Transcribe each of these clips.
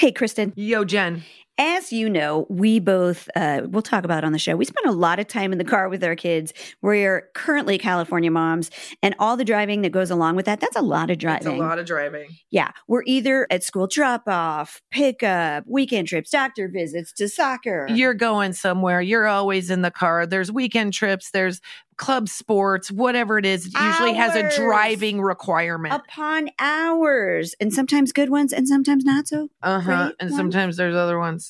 Hey, Kristin. Yo, Jen. As you know, we both, uh, we'll talk about on the show, we spend a lot of time in the car with our kids. We're currently California moms, and all the driving that goes along with that, that's a lot of It's driving. a lot of driving. Yeah. We're either at school drop off, pickup, weekend trips, doctor visits to soccer. You're going somewhere. You're always in the car. There's weekend trips. There's club sports, whatever it is. It usually has a driving requirement. upon hours, and sometimes good ones, and sometimes not so. Uh huh. And ones. sometimes there's other ones.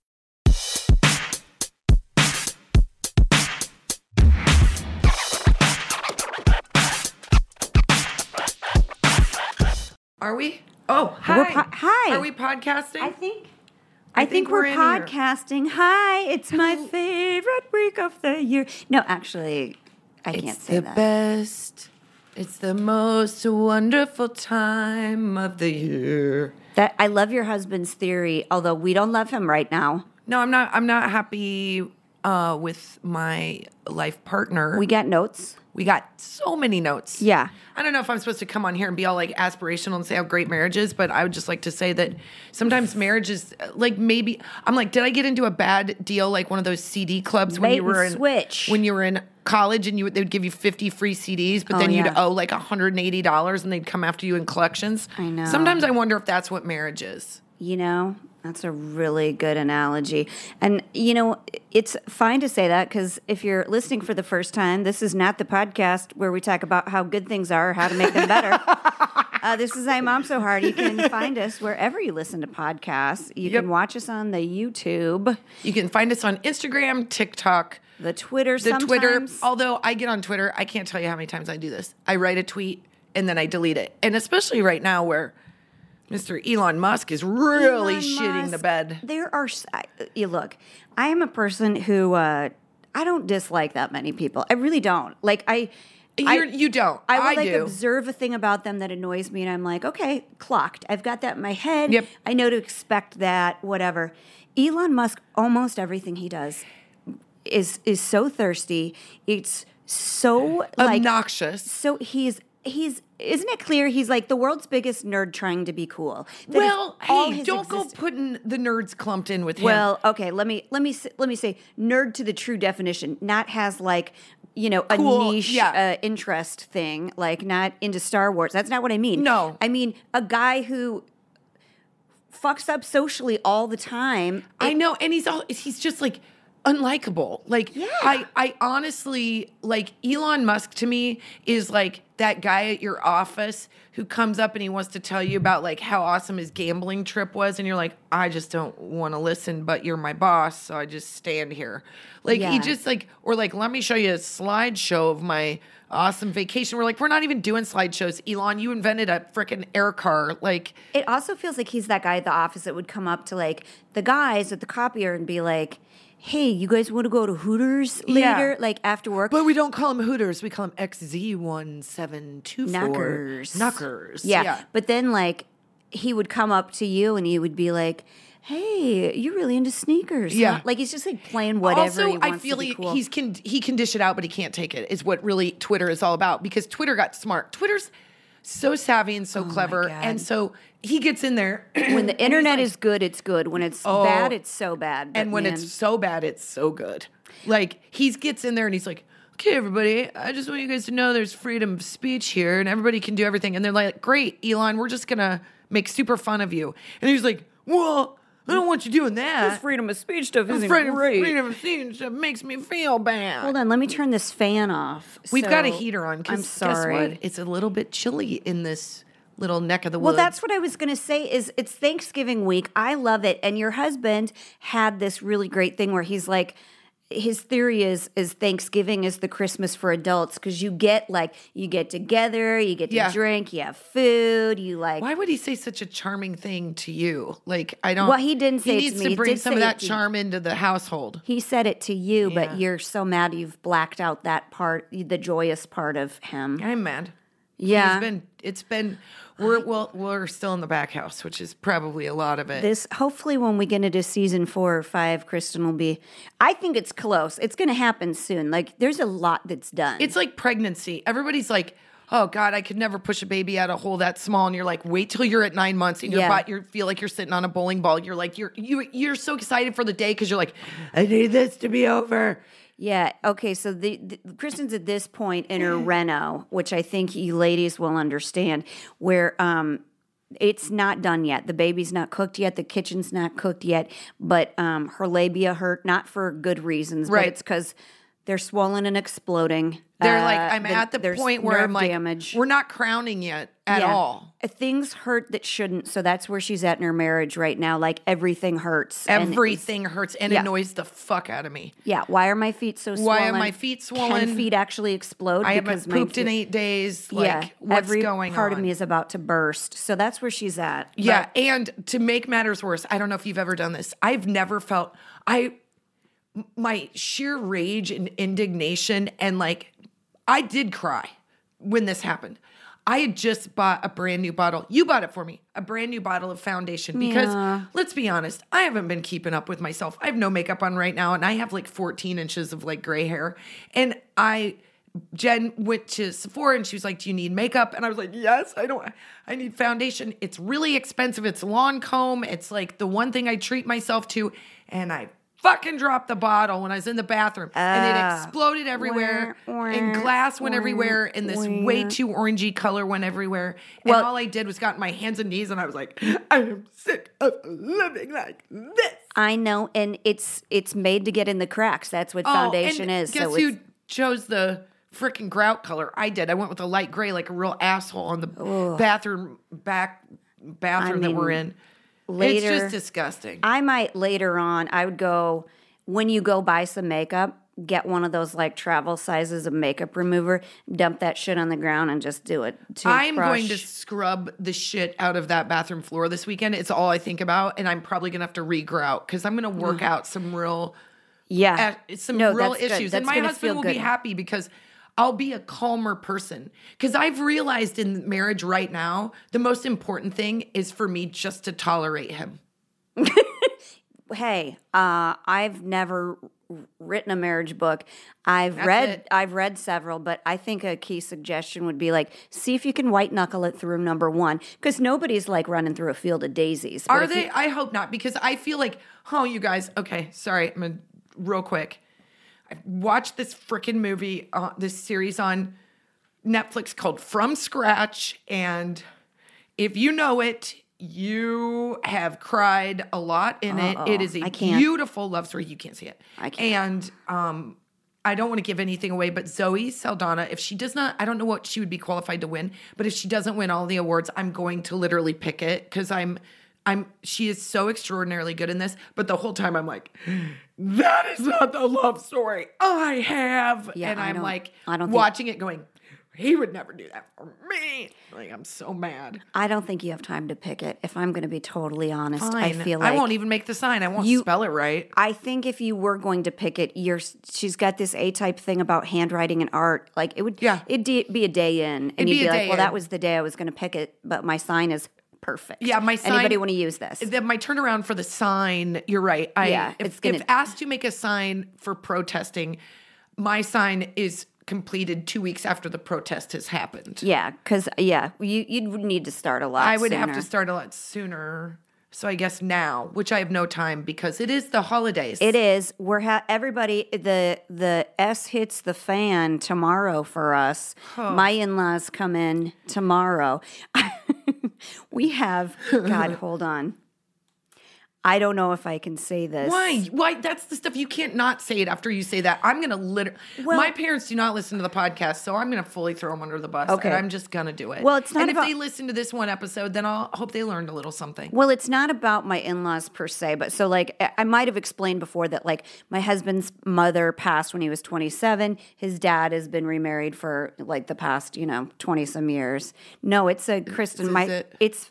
Are we? Oh, hi. Po- hi. Are we podcasting? I think. I I, think think, we're, we're podcasting. Hi, it's my favorite week of the year. No, actually, I can't say that. it's the best. It's the most wonderful time of the year. That I love your husband's theory, although we don't love him right now. No, I'm not. I'm not happy uh, with my life partner. We got notes. we got so many notes. Yeah. I don't know if I'm supposed to come on here and be all like aspirational and say how great marriage is, but I would just like to say that sometimes marriage is like maybe I'm like, did I get into a bad deal like one of those CD clubs when you were in switch. when you were in college and you they would give you 50 free CDs, but Oh, then you'd yeah. owe like 180 dollars and they'd come after you in collections. I know. Sometimes I wonder if that's what marriage is. You know, that's a really good analogy. And, you know, it's fine to say that because if you're listening for the first time, this is not the podcast where we talk about how good things are, or how to make them better. uh, this is I Mom So Hard. You can find us wherever you listen to podcasts. You Yep. can watch us on the YouTube, You can find us on Instagram, TikTok, the Twitter, the Twitter. Although I get on Twitter, I can't tell you how many times I do this. I write a tweet and then I delete it. And especially right now where Mr. Elon Musk is really Elon shitting the bed. There are, I- you look, I am a person who, uh, I don't dislike that many people. I really don't. Like, I, I- You're, you don't. I will I, like do. observe a thing about them that annoys me, and I'm like, okay, clocked. I've got that in my head. Yep. I know to expect that. Whatever. Elon Musk, almost everything he does is is so thirsty. It's so like Obnoxious. so he's he's isn't it clear he's like the world's biggest nerd trying to be cool. That Well, hey, don't go putting the nerds clumped in with him. well, okay, let me let me let me say nerd to the true definition. Not has like you know a Cool, niche yeah. uh, interest thing, like not into Star Wars. That's not what I mean. No. I mean a guy who fucks up socially all the time. I know, and he's all he's just like unlikable. Like Yeah. I I honestly like Elon Musk to me is like that guy at your office who comes up and he wants to tell you about like how awesome his gambling trip was and you're like I just don't want to listen but you're my boss so I just stand here. Like he just like or like let me show you a slideshow of my awesome vacation. We're like we're not even doing slideshows. Elon, you invented a freaking air car like It also feels like he's that guy at the office that would come up to like the guys at the copier and be like, "Hey, you guys want to go to Hooters Yeah. later, like after work?" But we don't call them Hooters. We call them XZ1724. Knuckers. Knuckers. Yeah. But then like he would come up to you and he would be like, hey, you're really into sneakers. huh?" Yeah. like he's just like playing whatever. also, he wants I feel he, cool. he's can he can dish it out, but he can't take it. Is what really Twitter is all about because Twitter got smart. Twitter's so savvy and so oh clever, Oh God. and so he gets in there when the internet is good, it's good. When it's oh. bad, it's so bad. But Oh. and when man, it's so bad, it's so good. Like he gets in there and he's like, "Okay, everybody, I just want you guys to know there's freedom of speech here, and everybody can do everything." And they're like, "Great, Elon, we're just gonna make super fun of you." And he's like, "Well, I don't want you doing that. this freedom of speech stuff isn't freedom, great. freedom of speech that makes me feel bad." Hold on, let me turn this fan off. We've got a heater on I'm sorry. guess what? It's a little bit chilly in this little neck of the woods. Well, that's what I was going to say is it's Thanksgiving week. I love it. And your husband had this really great thing where he's like his theory is is Thanksgiving is the Christmas for adults cuz you get like you get together, you get to Yeah. drink, you have food, you like Why would he say such a charming thing to you? Like I don't. Well, he didn't say He to needs me. He to bring some of that charm into the household. he said it to you, Yeah. but you're so mad you've blacked out that part, the joyous part of him. I'm mad. Yeah. It's been. It's been. We're well. We're still in the back house, which is probably a lot of it. This hopefully when we get into season four or five, Kristin will be. I think it's close. It's going to happen soon. Like there's a lot that's done. it's like pregnancy. Everybody's like. Oh God, I could never push a baby out a hole that small. And you're like, wait till you're at nine months and your Yeah. butt, you feel like you're sitting on a bowling ball. You're like, you're you you're so excited for the day because you're like, I need this to be over. Yeah. Okay. So the, the Kristin's at this point in her reno, which I think you ladies will understand, where um. It's not done yet. The baby's not cooked yet. The kitchen's not cooked yet. But um, her labia hurt, not for good reasons, Right. but it's because they're swollen and exploding. They're like, Uh, I'm at the point where I'm like, damage. we're not crowning yet at Yeah. all. Uh, Things hurt that shouldn't. So that's where she's at in her marriage right now. Like everything hurts. and Everything hurts and yeah. annoys the fuck out of me. Yeah. Why are my feet so swollen? Why are my feet swollen? Can feet actually explode? I haven't pooped in eight days. Like, yeah. what's every going part on? of me is about to burst. So that's where she's at. Yeah, But and to make matters worse, I don't know if you've ever done this. I've never felt I my sheer rage and indignation and like I did cry when this happened. I had just bought a brand new bottle. You bought it for me. A brand new bottle of foundation because Yeah. let's be honest, I haven't been keeping up with myself. I have no makeup on right now and I have like 14 inches of like gray hair. And I Jen went to Sephora and she was like, "Do you need makeup?" And I was like, "Yes, I don't. I need foundation. It's really expensive. It's Lancome. It's like the one thing I treat myself to." And I fucking dropped the bottle when I was in the bathroom, and it Ah. exploded everywhere, Wah, and glass went wah, everywhere, and this way too orangey color went everywhere. Well- and all I did was got my hands and knees, and I was like, "I am sick of living like this." I know, and it's it's made to get in the cracks. That's what Oh, foundation is. Guess so who chose the freaking grout color? I did. I went with a light gray, like a real asshole on the bathroom back bathroom that we're in. Later- it's just disgusting. I might later on. I would go when you go buy some makeup. Get one of those like travel sizes of makeup remover, dump that shit on the ground, and just do it. I'm going to scrub the shit out of that bathroom floor this weekend. It's all I think about, and I'm probably gonna have to regrout because I'm gonna work out some real yeah, uh, some No, real issues. And my husband will good. be happy because I'll be a calmer person. Because I've realized in marriage right now, the most important thing is for me just to tolerate him. hey, uh, I've never written a marriage book. I've That's read it. I've read several, but I think a key suggestion would be like see if you can white knuckle it through number one because nobody's like running through a field of daisies. But Are they? you- I hope not, because I feel like, oh, you guys. Okay, sorry. I'm gonna real quick. I watched this freaking movie, uh, this series on Netflix called From Scratch, and if you know it, you have cried a lot in it. It is a beautiful love story. You can't see it. I can't. And um, I don't want to give anything away, but Zoe Saldana, if she does not, I don't know what she would be qualified to win, but if she doesn't win all the awards, I'm going to literally pick it because I'm, I'm. She is so extraordinarily good in this, but the whole time I'm like, that is not the love story I have, Yeah, and I I'm don't- like, I don't think- watching it going. He would never do that for me. Like I'm so mad. I don't think you have time to pick it. If I'm going to be totally honest, I feel like I won't even make the sign. I won't You- spell it right. I think if you were going to pick it, you're she's got this A type thing about handwriting and art. Like it would, Yeah. it'd be a day in, and It'd you'd be be, like, day "Well, that was the day I was going to pick it," but my sign is perfect. Yeah, my sign- Anybody want to use this? The, my turnaround for the sign, you're right. I, Yeah, if, it's gonna- if asked to make a sign for protesting, my sign is completed two weeks after the protest has happened. yeah, because yeah, you you'd need to start a lot. I would have to start a lot sooner. So I guess now, which I have no time because it is the holidays. It is. We're ha- everybody. The the S hits the fan tomorrow for us. My in laws come in tomorrow. we have. God, hold on. I don't know if I can say this. Why? Why? That's the stuff you can't not say it after you say that. I'm gonna literally. Well- my parents do not listen to the podcast, so I'm gonna fully throw them under the bus. Okay. and I'm just gonna do it. Well, it's not And about- if they listen to this one episode, then I'll hope they learned a little something. Well, it's not about my in laws per se, but so like I- might have explained before that like my husband's mother passed when he was 27. His dad has been remarried for like the past, you know, 20 some years. No, it's a Kristin. a My zit? it's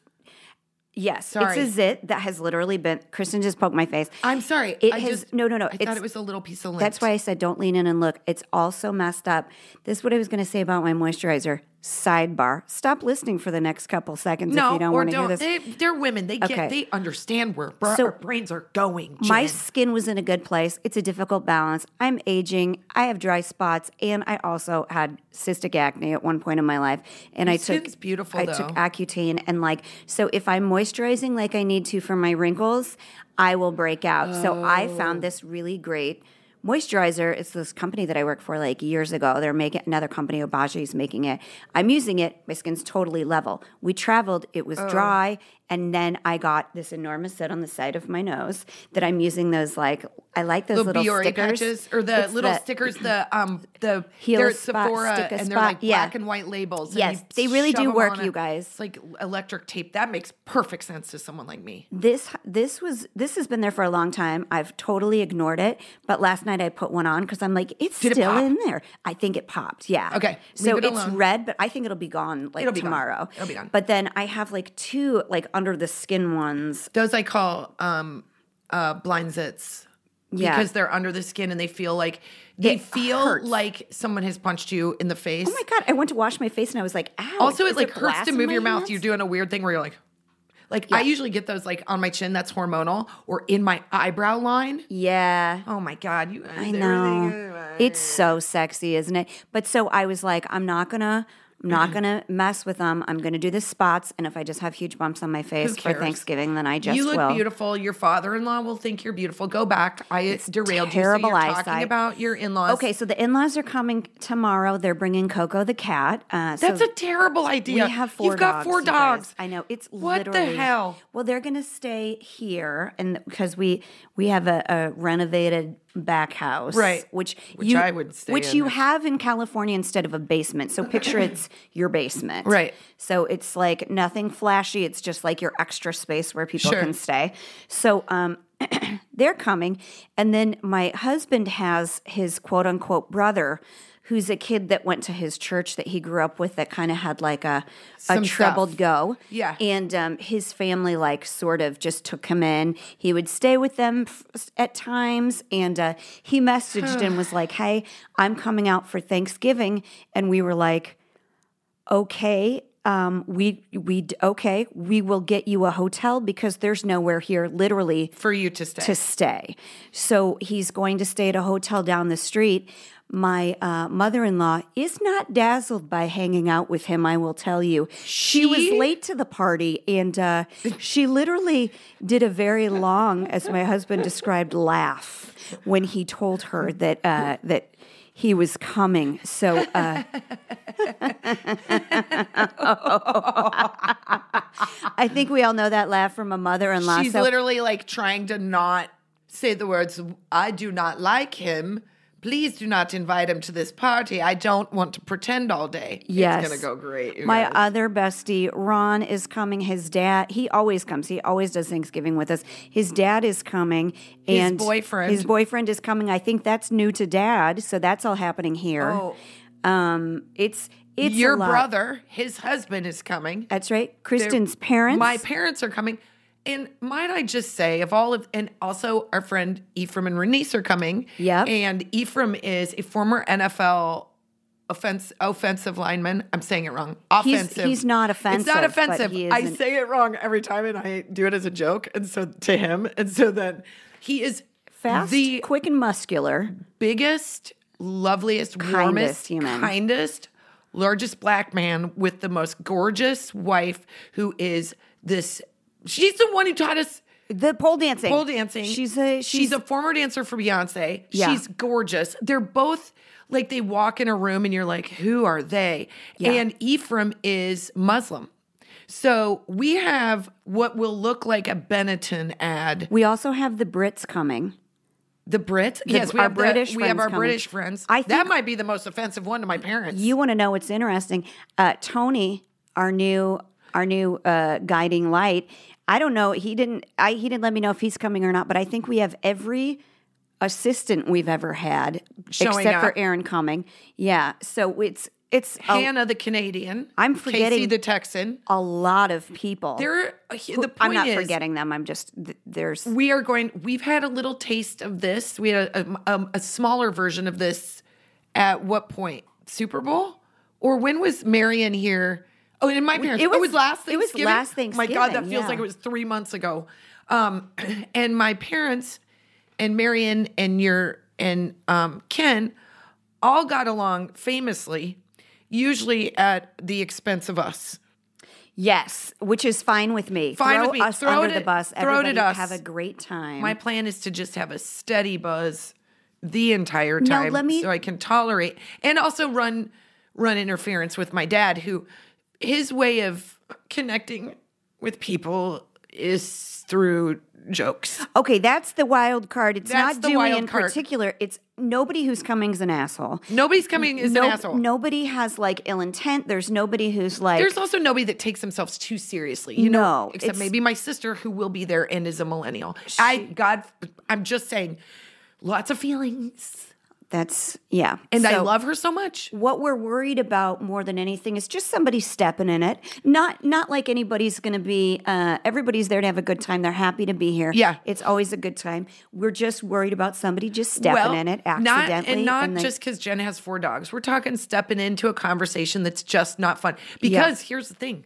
yes, Sorry. it's a zit that has literally been. Kristin just poked my face. I'm sorry. It I has just, no, no, no. I it's, thought it was a little piece of lint. That's why I said don't lean in and look. It's also messed up. This is what I was going to say about my moisturizer. Sidebar. Stop listening for the next couple seconds if you don't want to hear this. They, they're women. They get. They understand where bra- So- our brains are going. My skin was in a good place. It's a difficult balance. I'm aging. I have dry spots, and I also had cystic acne at one point in my life. And I took beautiful, I though. took Accutane, and like so, if I'm moisturizing like I need to for my wrinkles, I will break out. So I Oh. found this really great moisturizer. It's this company that I worked for like years ago. They're making another company, Obagi, is making it. I'm using it. My skin's totally level. We traveled. It was Oh. dry, and then I got this enormous zit on the side of my nose that I'm using. Those like I like those little little stickers patches or the It's little the- stickers, the um the they're spot, Sephora and they're spot, like yeah. black and white labels. Yes, they really do work, you guys. It's like electric tape. That makes perfect sense to someone like me. This this was this has been there for a long time. I've totally ignored it, but last night I put one on because I'm like, it's Did still pop? in there. I think it popped. Yeah. Okay, So it it's red, but I think it'll be gone like It'll be gone. tomorrow. It'll be gone. But then I have like two like under the skin ones. Those I call um uh blind zits. Yeah. Because they're under the skin and they feel like they It feel hurts. like someone has punched you in the face. Oh my god! I went to wash my face and I was like, ow. Also, it like hurts to move your mouth. hands? You're doing a weird thing where you're like, like I usually get those like on my chin. That's hormonal, or in my eyebrow line. Yeah. Oh my god, you! I know. It's so sexy, isn't it? But so I was like, I'm not gonna. I'm not gonna mess with them. I'm gonna do the spots, and if I just have huge bumps on my face for? Thanksgiving, then I just you look will. beautiful. Your father-in-law will think you're beautiful. Go back. I it's derailed terrible you. So you're talking eyesight. about your in-laws. Okay, so the in-laws are coming tomorrow. They're bringing Coco the cat. Uh, so that's a terrible idea. we have 4 You've got dogs, four you dogs. I know it's What the hell? Well, they're to stay here, and because we we have a, a renovated back house, Right. Which Which you, I would stay which you have in California instead of a basement. So picture it's your basement, Right. So it's like nothing flashy. It's just like your extra space where people Sure. can stay. So um, they're coming, and then my husband has his quote unquote brother. Who's a kid that went to his church that he grew up with that kind of had like a, a Some troubled stuff. go. Yeah. And um, his family, like, sort of just took him in. He would stay with them f- at times. And uh, he messaged and was like, hey, I'm coming out for Thanksgiving. And we were like, okay. Um, we we okay. We will get you a hotel because there's nowhere here, literally, for you to stay. to stay. So he's going to stay at a hotel down the street. My uh, mother in law is not dazzled by hanging out with him, I will tell you. She, was late to the party and uh, she literally did a very long, as my husband described, laugh when he told her that, uh, that he was coming. So, uh, I think we all know that laugh from a mother in law. She's so, literally like trying to not say the words, I do not like him. Please do not invite him to this party. I don't want to pretend all day. Yes. It's going to go great. My guys. other bestie, Ron, is coming. His dad, he always comes. He always does Thanksgiving with us. His dad is coming. and his boyfriend. His boyfriend is coming. I think that's new to dad. So that's all happening here. Oh. Um, it's, it's Your brother, his husband is coming. That's right. Kristin's parents. My parents are coming. And might I just say, of all of, and also our friend Ephraim and Renice are coming. Yeah. And Ephraim is a former NFL offense, offensive lineman. I'm saying it wrong. Offensive. he's not offensive. It's not offensive, but he is I an- say it wrong every time, and I do it as a joke. And so to him, and so then he is Fast, the quick, and muscular. biggest, loveliest, Kindest warmest, human. kindest, largest black man with the most gorgeous wife who is this. She's the one who taught us The pole dancing. pole dancing. She's a she's, a former dancer for Beyonce. Yeah. She's gorgeous. They're both like they walk in a room and you're like, who are they? Yeah. And Ephraim is Muslim. So we have what will look like a Benetton ad. We also have the Brits coming. The Brits, yes, we our have the- British we have our coming. British friends. I that might be the most offensive one to my parents. You want to know what's interesting? Uh, Tony, our new our new uh, guiding light. I don't know. He didn't. I he didn't let me know if he's coming or not. But I think we have every assistant we've ever had, Showing except up. for Aaron coming. Yeah. So it's it's a, Hannah the Canadian. I'm forgetting Casey the Texan. a lot of people. There, the point I'm not is, forgetting them. I'm just there's we are going we've had a little taste of this we had a, a, a smaller version of this at what point super bowl or when was marion here oh in my parents it it was- was, last it was last Oh my god that feels yeah. like it was three months ago um and my parents and marion and your and um ken all got along famously usually at the expense of us yes, which is fine with me. Fine throw with me. us Throw under it the bus. throw it at us. have a great time. My plan is to just have a steady buzz the entire time, Now, let me- so I can tolerate and also run run interference with my dad who his way of connecting with people is through jokes. Okay, that's the wild card. It's That's not Dewey in card. particular. It's nobody who's coming is an asshole. Nobody's coming is No- an asshole. Nobody has like ill intent. There's nobody who's like There's also nobody that takes themselves too seriously. You know, except maybe my sister who will be there and is a millennial. I God I'm just saying lots of feelings. That's yeah. And I love her so much. what we're worried about more than anything is just somebody stepping in it. Not not like anybody's going to be. Uh, everybody's there to have a good time. They're happy to be here. Yeah. it's always a good time. We're just worried about somebody just stepping in it Not, accidentally. and not just because Jen has four dogs. We're talking stepping into a conversation that's just not fun. Because here's the thing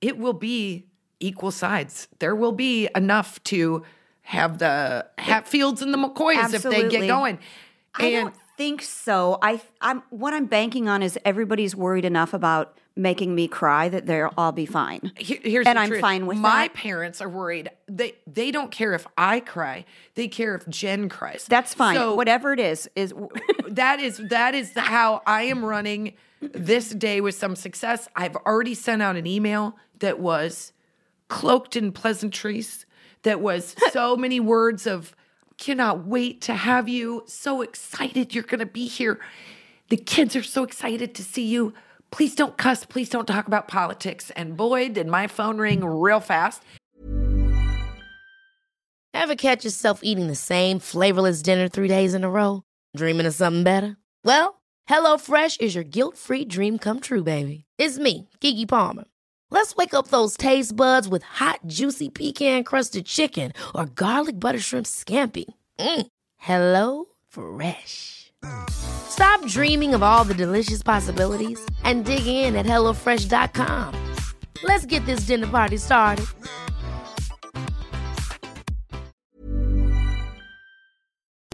it will be equal sides. There will be enough to have the Hatfields and the McCoys if they get going. And think so. I I'm what I'm banking on is everybody's worried enough about making me cry that they'll all be fine. Here- here's And the I'm truth. fine with My that. parents are worried. They they don't care if I cry. They care if Jen cries. That's fine. So Whatever it is is that is that is how I am running this day with some success. I've already sent out an email that was cloaked in pleasantries. That was so many words of cannot wait to have you. So excited you're going to be here. The kids are so excited to see you. Please don't cuss. Please don't talk about politics. And boy, did my phone ring real fast. Ever catch yourself eating the same flavorless dinner three days in a row? Dreaming of something better? Well, HelloFresh is your guilt free dream come true, baby. It's me, Keke Palmer. Let's wake up those taste buds with hot, juicy pecan crusted chicken or garlic butter shrimp scampi. Mm. Hello Fresh. Stop dreaming of all the delicious possibilities and dig in at HelloFresh.com. Let's get this dinner party started.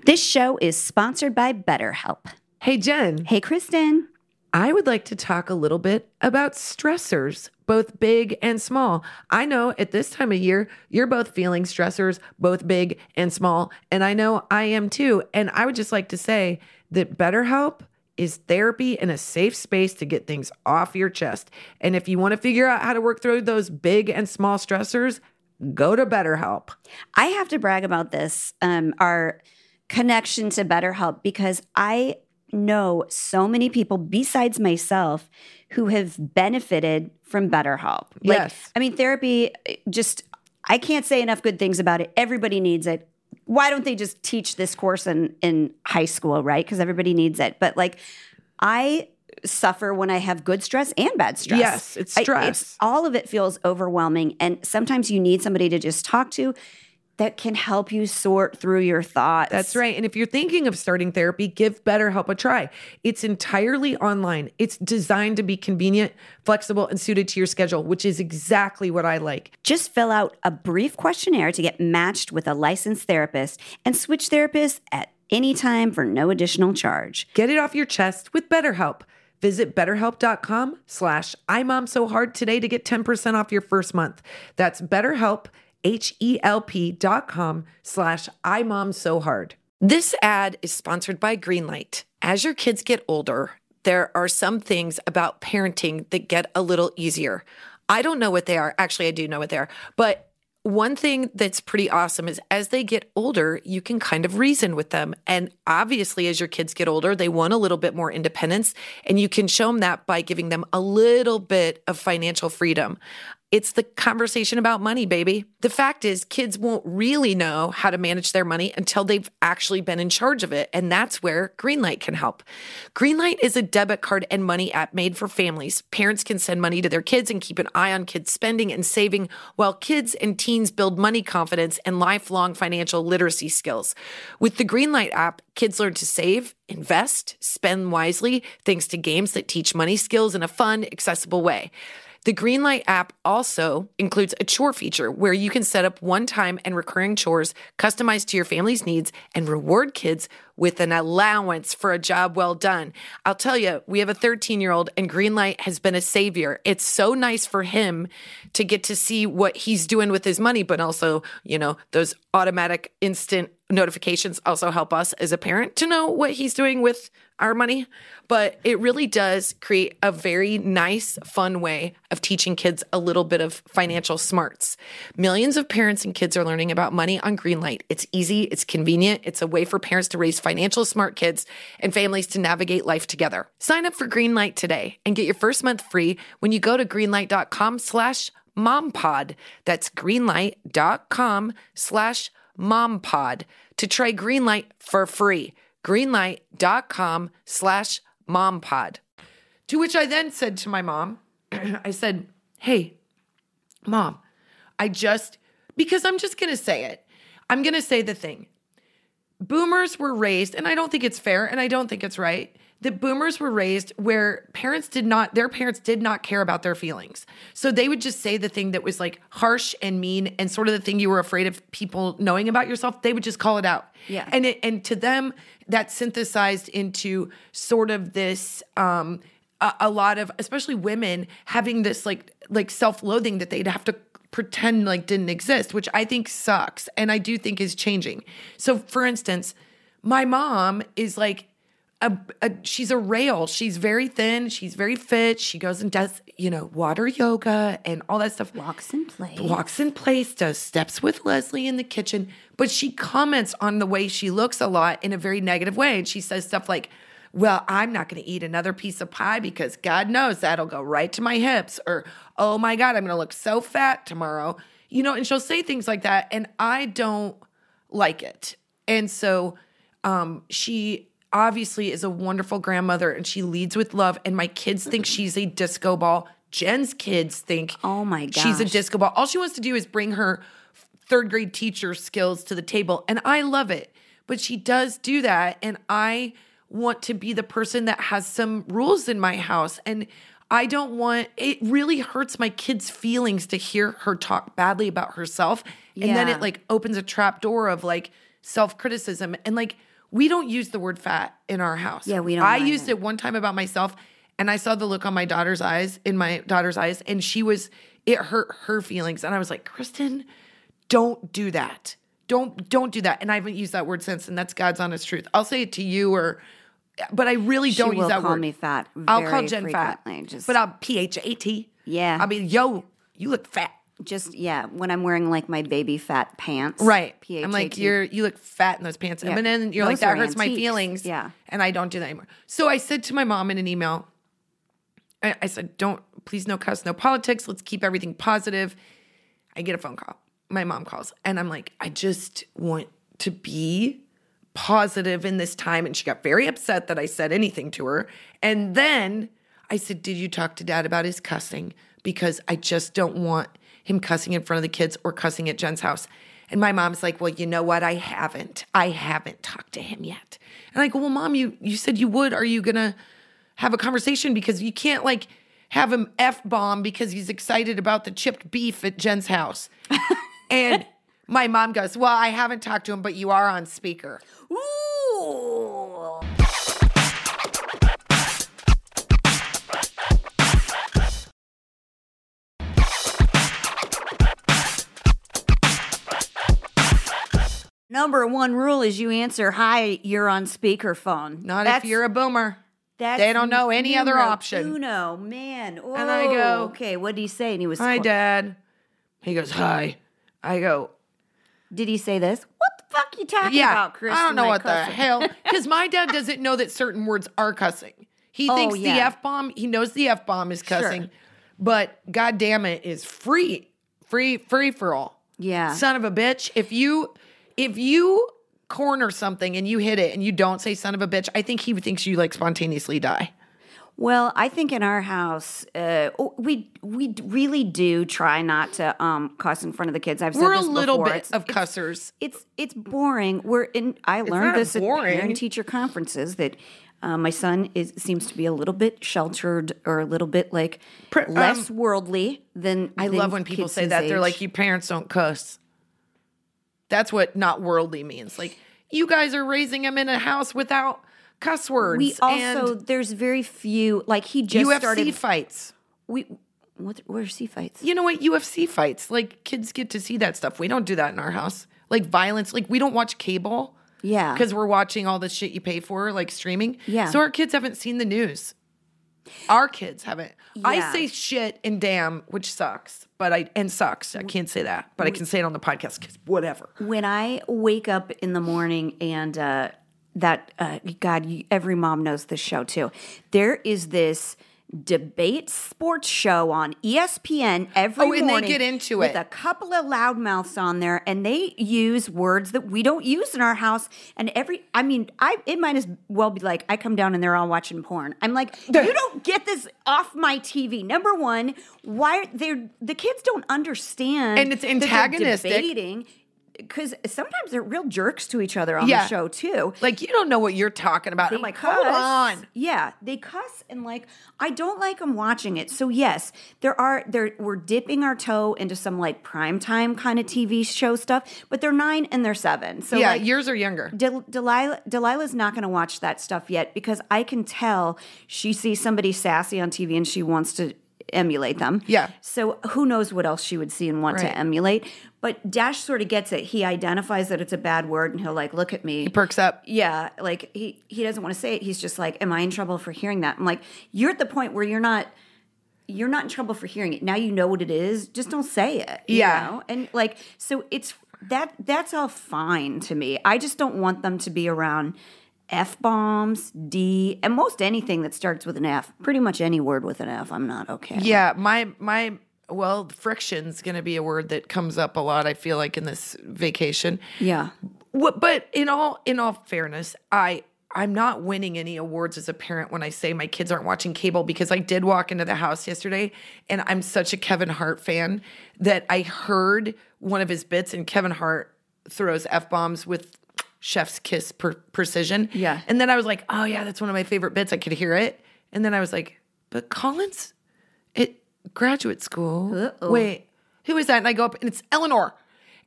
This show is sponsored by BetterHelp. Hey, Jen. Hey, Kristin. I would like to talk a little bit about stressors, both big and small. I know at this time of year, you're both feeling stressors, both big and small. And I know I am too. And I would just like to say that BetterHelp is therapy and a safe space to get things off your chest. And if you want to figure out how to work through those big and small stressors, go to BetterHelp. I have to brag about this, um, our connection to BetterHelp, because I know so many people besides myself who have benefited from BetterHelp. Like, Yes. I mean, therapy eh, just, I can't say enough good things about it. Everybody needs it. Why don't they just teach this course in, in high school, right? Because everybody needs it. But like, I suffer when I have good stress and bad stress. Yes, it's I- stress. all of it feels overwhelming. And sometimes you need somebody to just talk to that can help you sort through your thoughts. That's right. And if you're thinking of starting therapy, give BetterHelp a try. It's entirely online. It's designed to be convenient, flexible, and suited to your schedule, which is exactly what I like. Just fill out a brief questionnaire to get matched with a licensed therapist and switch therapists at any time for no additional charge. Get it off your chest with BetterHelp. Visit betterhelp.com slash imomsohard today to get 10% off your first month. That's betterhelp, H-E-L-P dot com slash imomsohard. This ad is sponsored by Greenlight. As your kids get older, there are some things about parenting that get a little easier. I don't know what they are. Actually, I do know what they are. But one thing that's pretty awesome is as they get older, you can kind of reason with them. And obviously, as your kids get older, they want a little bit more independence. And you can show them that by giving them a little bit of financial freedom. It's the conversation about money, baby. The fact is, kids won't really know how to manage their money until they've actually been in charge of it. And that's where Greenlight can help. Greenlight is a debit card and money app made for families. Parents can send money to their kids and keep an eye on kids' spending and saving, while kids and teens build money confidence and lifelong financial literacy skills. With the Greenlight app, kids learn to save, invest, spend wisely, thanks to games that teach money skills in a fun, accessible way. The Greenlight app also includes a chore feature where you can set up one time and recurring chores customized to your family's needs and reward kids with an allowance for a job well done. I'll tell you, we have a 13 year old and Greenlight has been a savior. It's so nice for him to get to see what he's doing with his money, but also, you know, those automatic instant notifications also help us as a parent to know what he's doing with our money. But it really does create a very nice, fun way of teaching kids a little bit of financial smarts. Millions of parents and kids are learning about money on Greenlight. It's easy, it's convenient, it's a way for parents to raise financial smart kids and families to navigate life together. Sign up for Greenlight today and get your first month free when you go to greenlight.com slash mompod. That's greenlight.com slash mompod to try Greenlight for free. Greenlight.com slash mompod. To which I then said to my mom, I said, Hey, mom, I just, because I'm just going to say it, I'm going to say the thing. Boomers were raised, and I don't think it's fair and I don't think it's right that boomers were raised where parents did not, their parents did not care about their feelings. So they would just say the thing that was like harsh and mean and sort of the thing you were afraid of people knowing about yourself, they would just call it out. Yeah. And it, and to them, that synthesized into sort of this, um, a, a lot of, especially women having this like, like self-loathing that they'd have to pretend like didn't exist, which I think sucks. And I do think is changing. So for instance, my mom is like, a, a, she's a rail. She's very thin. She's very fit. She goes and does, you know, water yoga and all that stuff. Walks in place. Walks in place, does steps with Leslie in the kitchen. But she comments on the way she looks a lot in a very negative way. And she says stuff like, well, I'm not going to eat another piece of pie because God knows that'll go right to my hips. Or, oh my God, I'm going to look so fat tomorrow. You know, and she'll say things like that. And I don't like it. And so um, she obviously is a wonderful grandmother and she leads with love. And my kids think she's a disco ball. Jen's kids think Oh my she's a disco ball. All she wants to do is bring her third grade teacher skills to the table. And I love it. But she does do that. And I want to be the person that has some rules in my house. And I don't want it really hurts my kids' feelings to hear her talk badly about herself. And then it like opens a trap door of like self-criticism. And like we don't use the word fat in our house. Yeah, we don't I used it one time about myself and I saw the look on my daughter's eyes, in my daughter's eyes, and she was, it hurt her feelings. And I was like, Kristin, don't do that. Don't don't do that. And I haven't used that word since, and that's God's honest truth. I'll say it to you or but I really don't will use that call word. me fat I'll call Jen frequently, fat. just- but I'll P H A T. Yeah. I mean, yo, you look fat. Just yeah, when I'm wearing like my baby fat pants. Right. P-H-A-T. I'm like, you're you look fat in those pants. Yeah. And then you're like, that hurts my feelings. Yeah. And I don't do that anymore. So I said to my mom in an email, I, I said, don't please no cuss, no politics. Let's keep everything positive. I get a phone call. My mom calls. And I'm like, I just want to be positive in this time. And she got very upset that I said anything to her. And then I said, Did you talk to dad about his cussing? Because I just don't want him cussing in front of the kids or cussing at Jen's house. And my mom's like, well, you know what? I haven't. I haven't talked to him yet. And I go, well, mom, you you said you would. Are you gonna have a conversation? Because you can't like have him f bomb because he's excited about the chipped beef at Jen's house. and my mom goes, well, I haven't talked to him, but you are on speaker. Ooh. Number one rule is you answer hi, you're on speakerphone. Not That's- if you're a boomer. that's they don't know any other option. Uno, man. And I go, Oh, okay, what did he say? And he was, Hi, qu- Dad. He goes, Hi. I go, did he say this? What the fuck you talking Yeah. about, Chris? I don't know what the hell. Because my dad doesn't know that certain words are cussing. He Oh, thinks the. F bomb, he knows the F bomb is cussing, but god damn it is free. Free, free for all. Yeah. Son of a bitch. If you if you corner something and you hit it and you don't say son of a bitch, I think he thinks you like spontaneously die. Well, I think in our house, uh, we we really do try not to um, cuss in front of the kids. I've said We're a little before. bit It's- of it's- cussers. It's it's boring. We're in. I learned this boring. at parent teacher conferences that uh, my son is seems to be a little bit sheltered or a little bit like Pr- less worldly than. I than love when people say that. They're like, you parents don't cuss. That's what not worldly means. Like, you guys are raising him in a house without cuss words. we also there's very few like he just UFC started. fights. we what where's he fights? You know what? UFC fights. Like, kids get to see that stuff. We don't do that in our house. Like, violence. Like, we don't watch cable. Yeah. Because we're watching all the shit you pay for, like streaming. Yeah. So our kids haven't seen the news. Our kids haven't. I say shit and damn, which sucks. But I and sucks. I can't say that, but I can say it on the podcast because whatever. when I wake up in the morning and uh, that uh, God, every mom knows this show too. There is this debate sports show on ESPN every Oh, and they get into with it. a couple of loudmouths on there, and they use words that we don't use in our house. And every, I mean, I it might as well be like I come down and they're all watching porn. I'm like, you don't get this off my TV. Number one, why they're the kids don't understand, And it's antagonistic. debating because sometimes they're real jerks to each other on Yeah. the show too. Like you don't know what you're talking about. They I'm like, cuss. hold on. Yeah, they cuss and like I don't like them watching it. So yes, there are there we're dipping our toe into some like primetime kind of TV show stuff, but they're nine and they're seven. So yeah, like, yours are younger. Del- Delilah Delilah's not going to watch that stuff yet because I can tell she sees somebody sassy on TV and she wants to emulate them. Yeah. So who knows what else she would see and want to emulate? But Dash sort of gets it. He identifies that it's a bad word and he'll like look at me. He perks up. Yeah, like he he doesn't want to say it. He's just like, "Am I in trouble for hearing that?" I'm like, "You're at the point where you're not." You're not in trouble for hearing it. Now you know what it is. Just don't say it. you Yeah. know? and like so, it's that that's all fine to me. I just don't want them to be around f bombs, d, and most anything that starts with an f. Pretty much any word with an f. I'm not okay. Yeah, my my well, friction's going to be a word that comes up a lot. I feel like in this vacation. yeah. What, but in all in all fairness, I I'm not winning any awards as a parent when I say my kids aren't watching cable because I did walk into the house yesterday and I'm such a Kevin Hart fan that I heard one of his bits and Kevin Hart throws f bombs with chef's kiss per- precision. Yeah. and then I was like, oh yeah, that's one of my favorite bits. I could hear it, and then I was like, but Collins, it graduate school. Uh-oh. Wait, who is that? And I go up and it's Eleanor.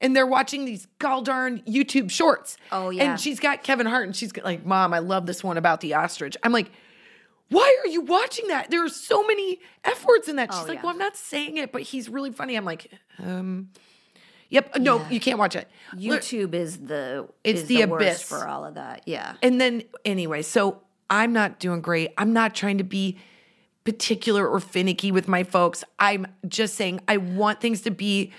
And they're watching these goldarn YouTube shorts. Oh, yeah. And she's got Kevin Hart and she's like, Mom, I love this one about the ostrich. I'm like, why are you watching that? There are so many F words in that. She's Oh, like, yeah. Well, I'm not saying it, but he's really funny. I'm like, um, Yep. No, you can't watch it. YouTube is the It's is the worst abyss. for all of that. Yeah. And then anyway, so I'm not doing great. I'm not trying to be particular or finicky with my folks. I'm just saying I want things to be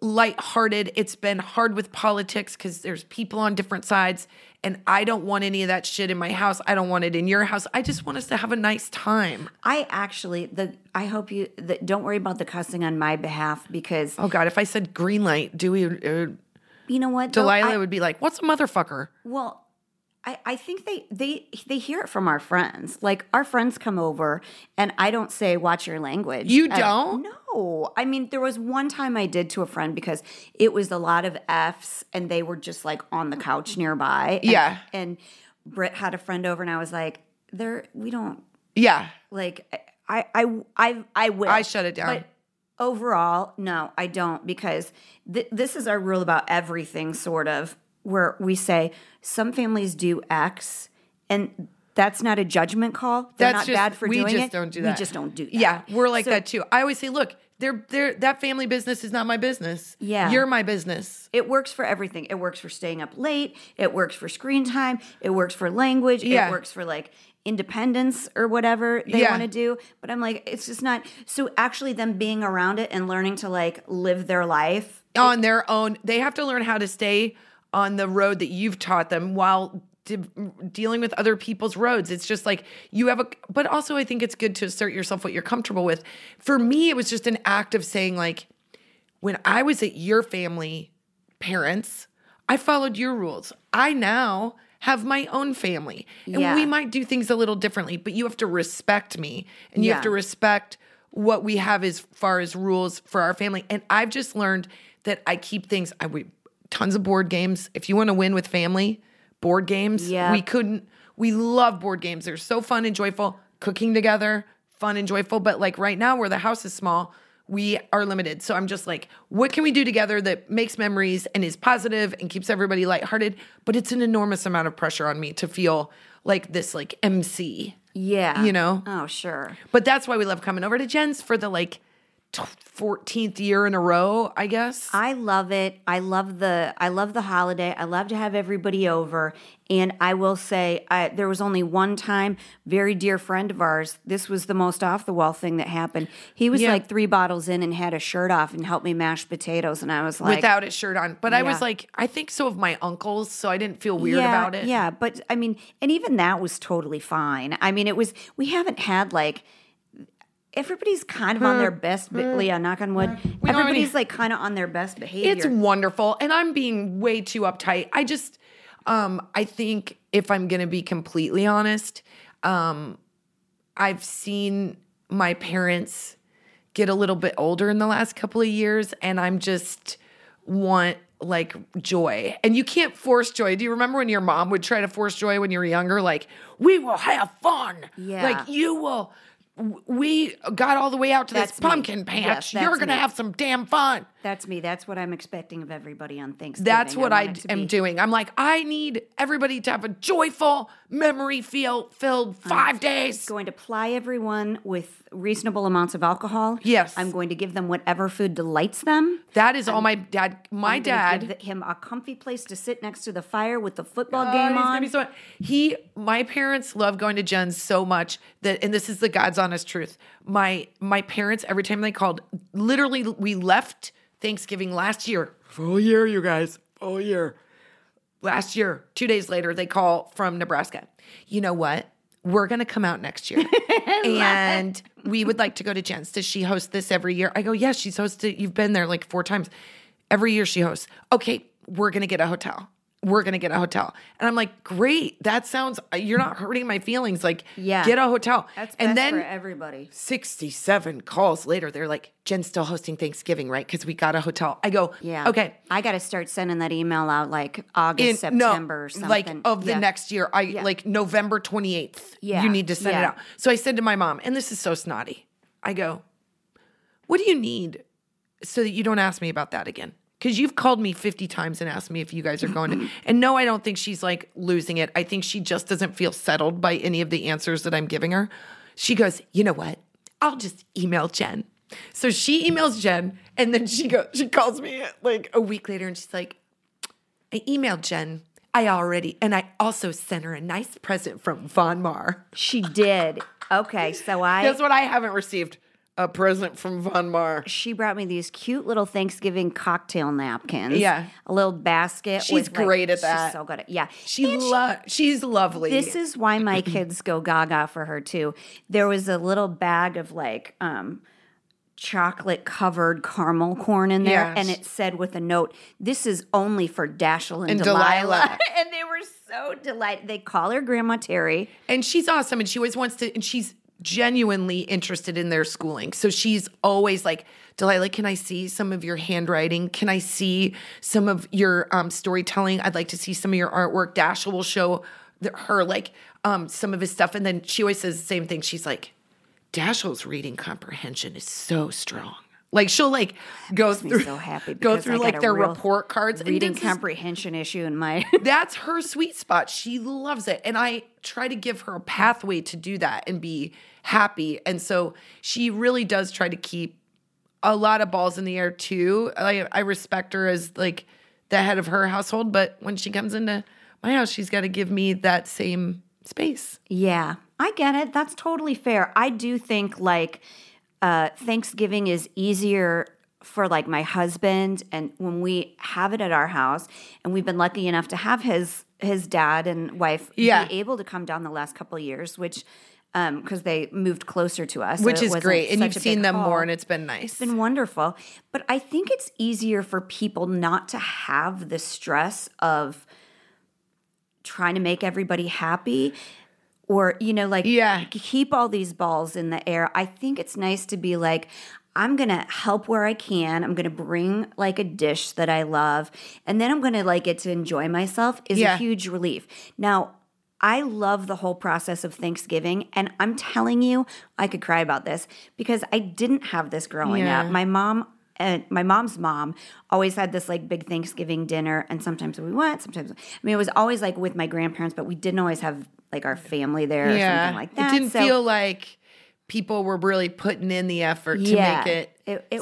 lighthearted. It's been hard with politics because there's people on different sides, and I don't want any of that shit in my house. I don't want it in your house. I just want us to have a nice time. I actually the I hope you the, don't worry about the cussing on my behalf because Oh God, if I said green light, Dewey, uh, you know what? Delilah I- would be like, "What's a motherfucker?" well, I, I think they they they hear it from our friends. Like our friends come over, and I don't say "watch your language." You Uh, don't? no, I mean there was one time I did to a friend because it was a lot of Fs, and they were just like on the couch nearby. And- Yeah. and Britt had a friend over, and I was like, "There, we don't Yeah. like I I I I will. I shut it down. But overall, no, I don't because th- this is our rule about everything sort of where we say some families do X and that's not a judgment call. They're That's not just bad for doing it. we just it. don't do that. We just don't do that. Yeah, we're like So- that too. I always say, look, they're, they're, that family business is not my business. Yeah. You're my business. It works for everything. It works for staying up late. It works for screen time. It works for language. Yeah. It works for like independence or whatever they Yeah. want to do. But I'm like, it's just not. So actually, them being around it and learning to like live their life. on their own. They have to learn how to stay on the road that you've taught them while de- dealing with other people's roads. It's just like you have a, but also I think it's good to assert yourself what you're comfortable with. For me, it was just an act of saying, like, when I was at your family, parents, I followed your rules. I now have my own family. And Yeah. we might do things a little differently, but you have to respect me and you have to respect what we have as far as rules for our family. And I've just learned that I keep things I we tons of board games. If you want to win with family, board games. Yeah. We couldn't we love board games. They're so fun and joyful. Cooking together, fun and joyful. But like right now where the house is small, we are limited. So I'm just like, what can we do together that makes memories and is positive and keeps everybody lighthearted? But it's an enormous amount of pressure on me to feel like this like MC. Yeah. You know? Oh, sure. But that's why we love coming over to Jen's for the like 14th year in a row, I guess. I love it. I love the I love the holiday. I love to have everybody over. And I will say, I, there was only one time, very dear friend of ours. This was the most off the wall thing that happened. He was Yeah. like three bottles in and had a shirt off and helped me mash potatoes, and I was like, Without his shirt on. But I was like, I think so of my uncles, so I didn't feel weird yeah, about it. Yeah, but I mean, and even that was totally fine. I mean, it was. We haven't had like. Everybody's kind of on their best, be- Leah. Knock on wood. We don't Everybody's like kind of on their best behavior. It's wonderful. And I'm being way too uptight. I just um I think if I'm going to be completely honest, um I've seen my parents get a little bit older in the last couple of years and I'm just want like joy. And you can't force joy. Do you remember when your mom would try to force joy when you were younger like we will have fun. Yeah. Like you will we got all the way out to That's this me. pumpkin patch. Yes, You're going to have some damn fun. That's me. That's what I'm expecting of everybody on Thanksgiving. That's what I, to am be. doing. I'm like, I need everybody to have a joyful, memory feel filled five days. Going to ply everyone with reasonable amounts of alcohol. Yes. I'm going to give them whatever food delights them. That is all my dad. My I'm dad. give him a comfy place to sit next to the fire with the football Oh, game on. so- he, my parents love going to Jen's so much that, and this is the God's honest truth. My my parents, every time they called, literally, we left Thanksgiving last year. Full year, you guys. Full year. Last year, two days later, they call from Nebraska. You know what? We're gonna come out next year, and we would like to go to Jen's. Does she host this every year? I go, yes, she's hosted. You've been there like four times. Every year she hosts. Okay, we're gonna get a hotel. We're gonna get a hotel, and I'm like, great. That sounds. You're not hurting my feelings. Like, Yeah. get a hotel. That's and then for everybody. 67 calls later, they're like, Jen's still hosting Thanksgiving, right? Because we got a hotel. I go, Yeah. okay. I got to start sending that email out like August, In- no, September, or something. like of the Yeah. next year, I like November 28th. Yeah, You need to send it out. So I said to my mom, and this is so snotty. I go, what do you need so that you don't ask me about that again? Because you've called me 50 times and asked me if you guys are going to. And no, I don't think she's like losing it. I think she just doesn't feel settled by any of the answers that I'm giving her. She goes, you know what? I'll just email Jen. So she emails Jen and then she goes, she calls me like a week later and she's like, I emailed Jen. I already, and I also sent her a nice present from Von Maur. She did. Okay, so I Guess what? I haven't received a present from Von Maur. she brought me these cute little Thanksgiving cocktail napkins. Yeah. a little basket. She's with, like- great at that. She's so good at yeah. She lo- she's lovely. This is why my kids go gaga for her too. There was a little bag of like um chocolate covered caramel corn in there Yes. and it said with a note, This is only for Dashiell and, And Delilah. Delilah. and they were so delighted. They call her Grandma Terry. and she's awesome and she always wants to and she's genuinely interested in their schooling. So she's always like delilah can i see some of your handwriting? Can i see some of your um, storytelling? I'd like to see some of your artwork. Dashiell show the, her like um, some of his stuff. And then she always says the same thing. She's like dashiell's reading comprehension is so strong like she'll like go through so happy. go through like their real report cards and reading is- comprehension issue in my. that's her sweet spot. She loves it. And I try to give her a pathway to do that and be happy. And so she really does try to keep a lot of balls in the air too. I, I respect her as like the head of her household, but when she comes into my house, she's got to give me that same space. Yeah, I get it. That's totally fair. I do think like uh, Thanksgiving is easier for like my husband, and when we have it at our house, and we've been lucky enough to have his his dad and wife Yeah. be able to come down the last couple of years, which because they moved closer to us, Which is great. And you've seen them haul. more and it's been nice. It's been wonderful. But I think it's easier for people not to have the stress of trying to make everybody happy or, you know, like Yeah. keep all these balls in the air. I think it's nice to be like, I'm going to help where I can. I'm going to bring like a dish that I love. And then I'm going to like get to enjoy myself is Yeah. a huge relief. Now, I love the whole process of Thanksgiving. And I'm telling you, I could cry about this because I didn't have this growing Yeah. up. My mom and my mom's mom always had this like big Thanksgiving dinner. And sometimes we went, sometimes, I mean, it was always like with my grandparents, but we didn't always have like our family there or something like that. It didn't So- feel like people were really putting in the effort to make it,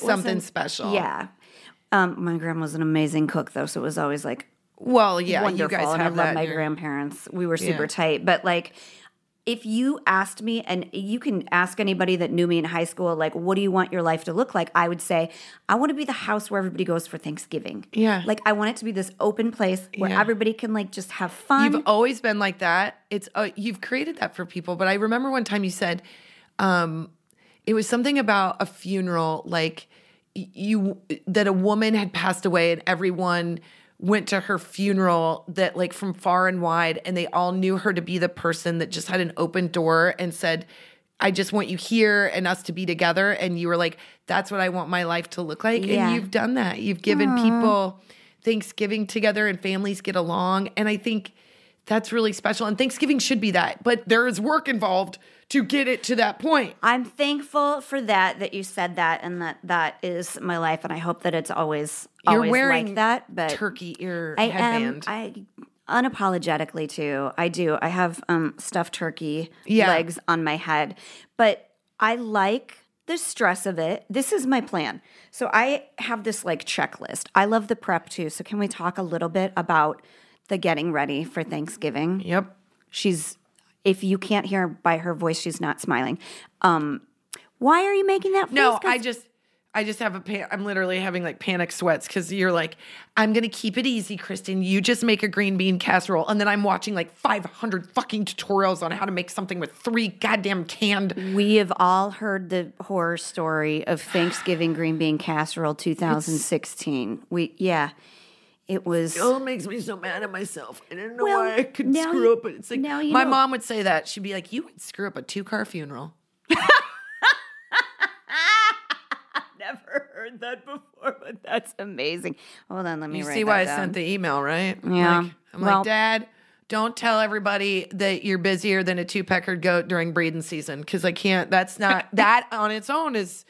something wasn't- special. Yeah. Um, my grandma was an amazing cook, though, so it was always like Well, yeah, wonderful. you guys and I love my grandparents. We were super Yeah. tight, but like. If you asked me, and you can ask anybody that knew me in high school, like, what do you want your life to look like? I would say, I want to be the house where everybody goes for Thanksgiving. Yeah. Like, I want it to be this open place where Yeah. everybody can, like, just have fun. You've always been like that. It's uh, you've created that for people. But I remember one time you said, um, it was something about a funeral, like you that a woman had passed away and everyone went to her funeral that like from far and wide and they all knew her to be the person that just had an open door and said I just want you here and us to be together. And you were like that's what I want my life to look like. Yeah. and you've done that. You've given people Thanksgiving together and families get along. And I think that's really special. And Thanksgiving should be that but there is work involved to get it to that point I'm thankful for that, that you said that, and that that is my life. And I hope that it's always, You're always wearing like that. But turkey ear I headband am. I unapologetically too. I do. I have um, stuffed turkey Yeah. legs on my head, but I like the stress of it. This is my plan. So I have this like checklist. I love the prep too. So can we talk a little bit about the getting ready for Thanksgiving? yep She's. If you can't hear by her voice, she's not smiling. Um, why are you making that face? No, I just I just have a pan- I'm literally having like panic sweats cuz you're like I'm going to keep it easy, Kristin. You just make a green bean casserole and then I'm watching like 500 fucking tutorials on how to make something with three goddamn canned We have all heard the horror story of Thanksgiving green bean casserole 2016. we yeah, it was it makes me so mad at myself. I didn't know Well, why I could screw you- up. But it's like now you my know. mom would say that. She'd be like, "You would screw up a two car funeral." never heard that before, but that's amazing. Hold on, let me You see why I sent the email, right? Yeah. Like, I'm Well- like, Dad, don't tell everybody that you're busier than a two peckered goat during breeding season because I can't. That's not that on its own is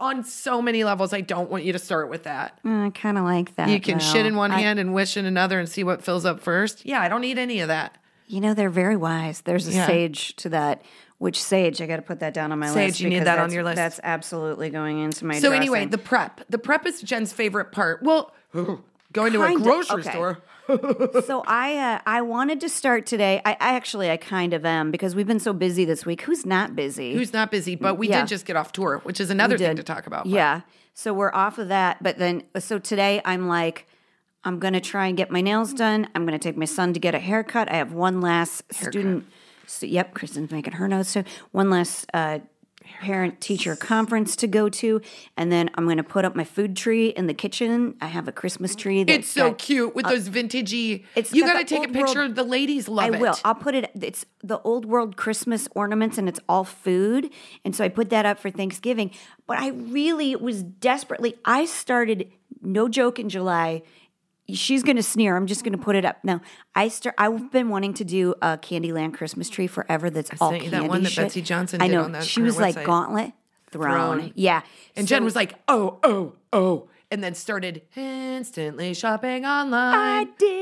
on so many levels. I don't want you to start with that. Mm, I kind of like that. You can shit in one I- hand and wish in another and see what fills up first. Yeah, I don't need any of that. You know, they're very wise. There's a Yeah. sage to that. Which sage? I got to put that down on my Sage, list. Sage, you need that on your list. That's absolutely going into my. List. So anyway, the prep. The prep is Jen's favorite part. Well, going to a grocery okay. store. So I uh, I wanted to start today. I, I actually I kind of am because we've been so busy this week. Who's not busy? Who's not busy? But we Yeah. did just get off tour, which is another thing to talk about. but- Yeah. So we're off of that. But then, so today I'm like, I'm going to try and get my nails done. I'm going to take my son to get a haircut. I have one last student. So, yep, Kristin's making her notes too. One last uh, parent teacher conference to go to, and then I'm going to put up my food tree in the kitchen. I have a Christmas tree. That's It's so got- cute with uh, those vintagey. it's you got got to take a picture. world- The ladies love I it. will. I'll put it. It's the old world Christmas ornaments, and it's all food. And so I put that up for Thanksgiving. But I really was desperately. I started, no joke, in July. She's gonna sneer. I'm just gonna put it up now. I start. I've been wanting to do a Candyland Christmas tree forever. That's all sent you candy that one that shit. Betsey Johnson I did know. on that- she was like website. Gauntlet Throne. Throne. Yeah. And So Jen was like, "Oh, oh, oh," and then started instantly shopping online. I did,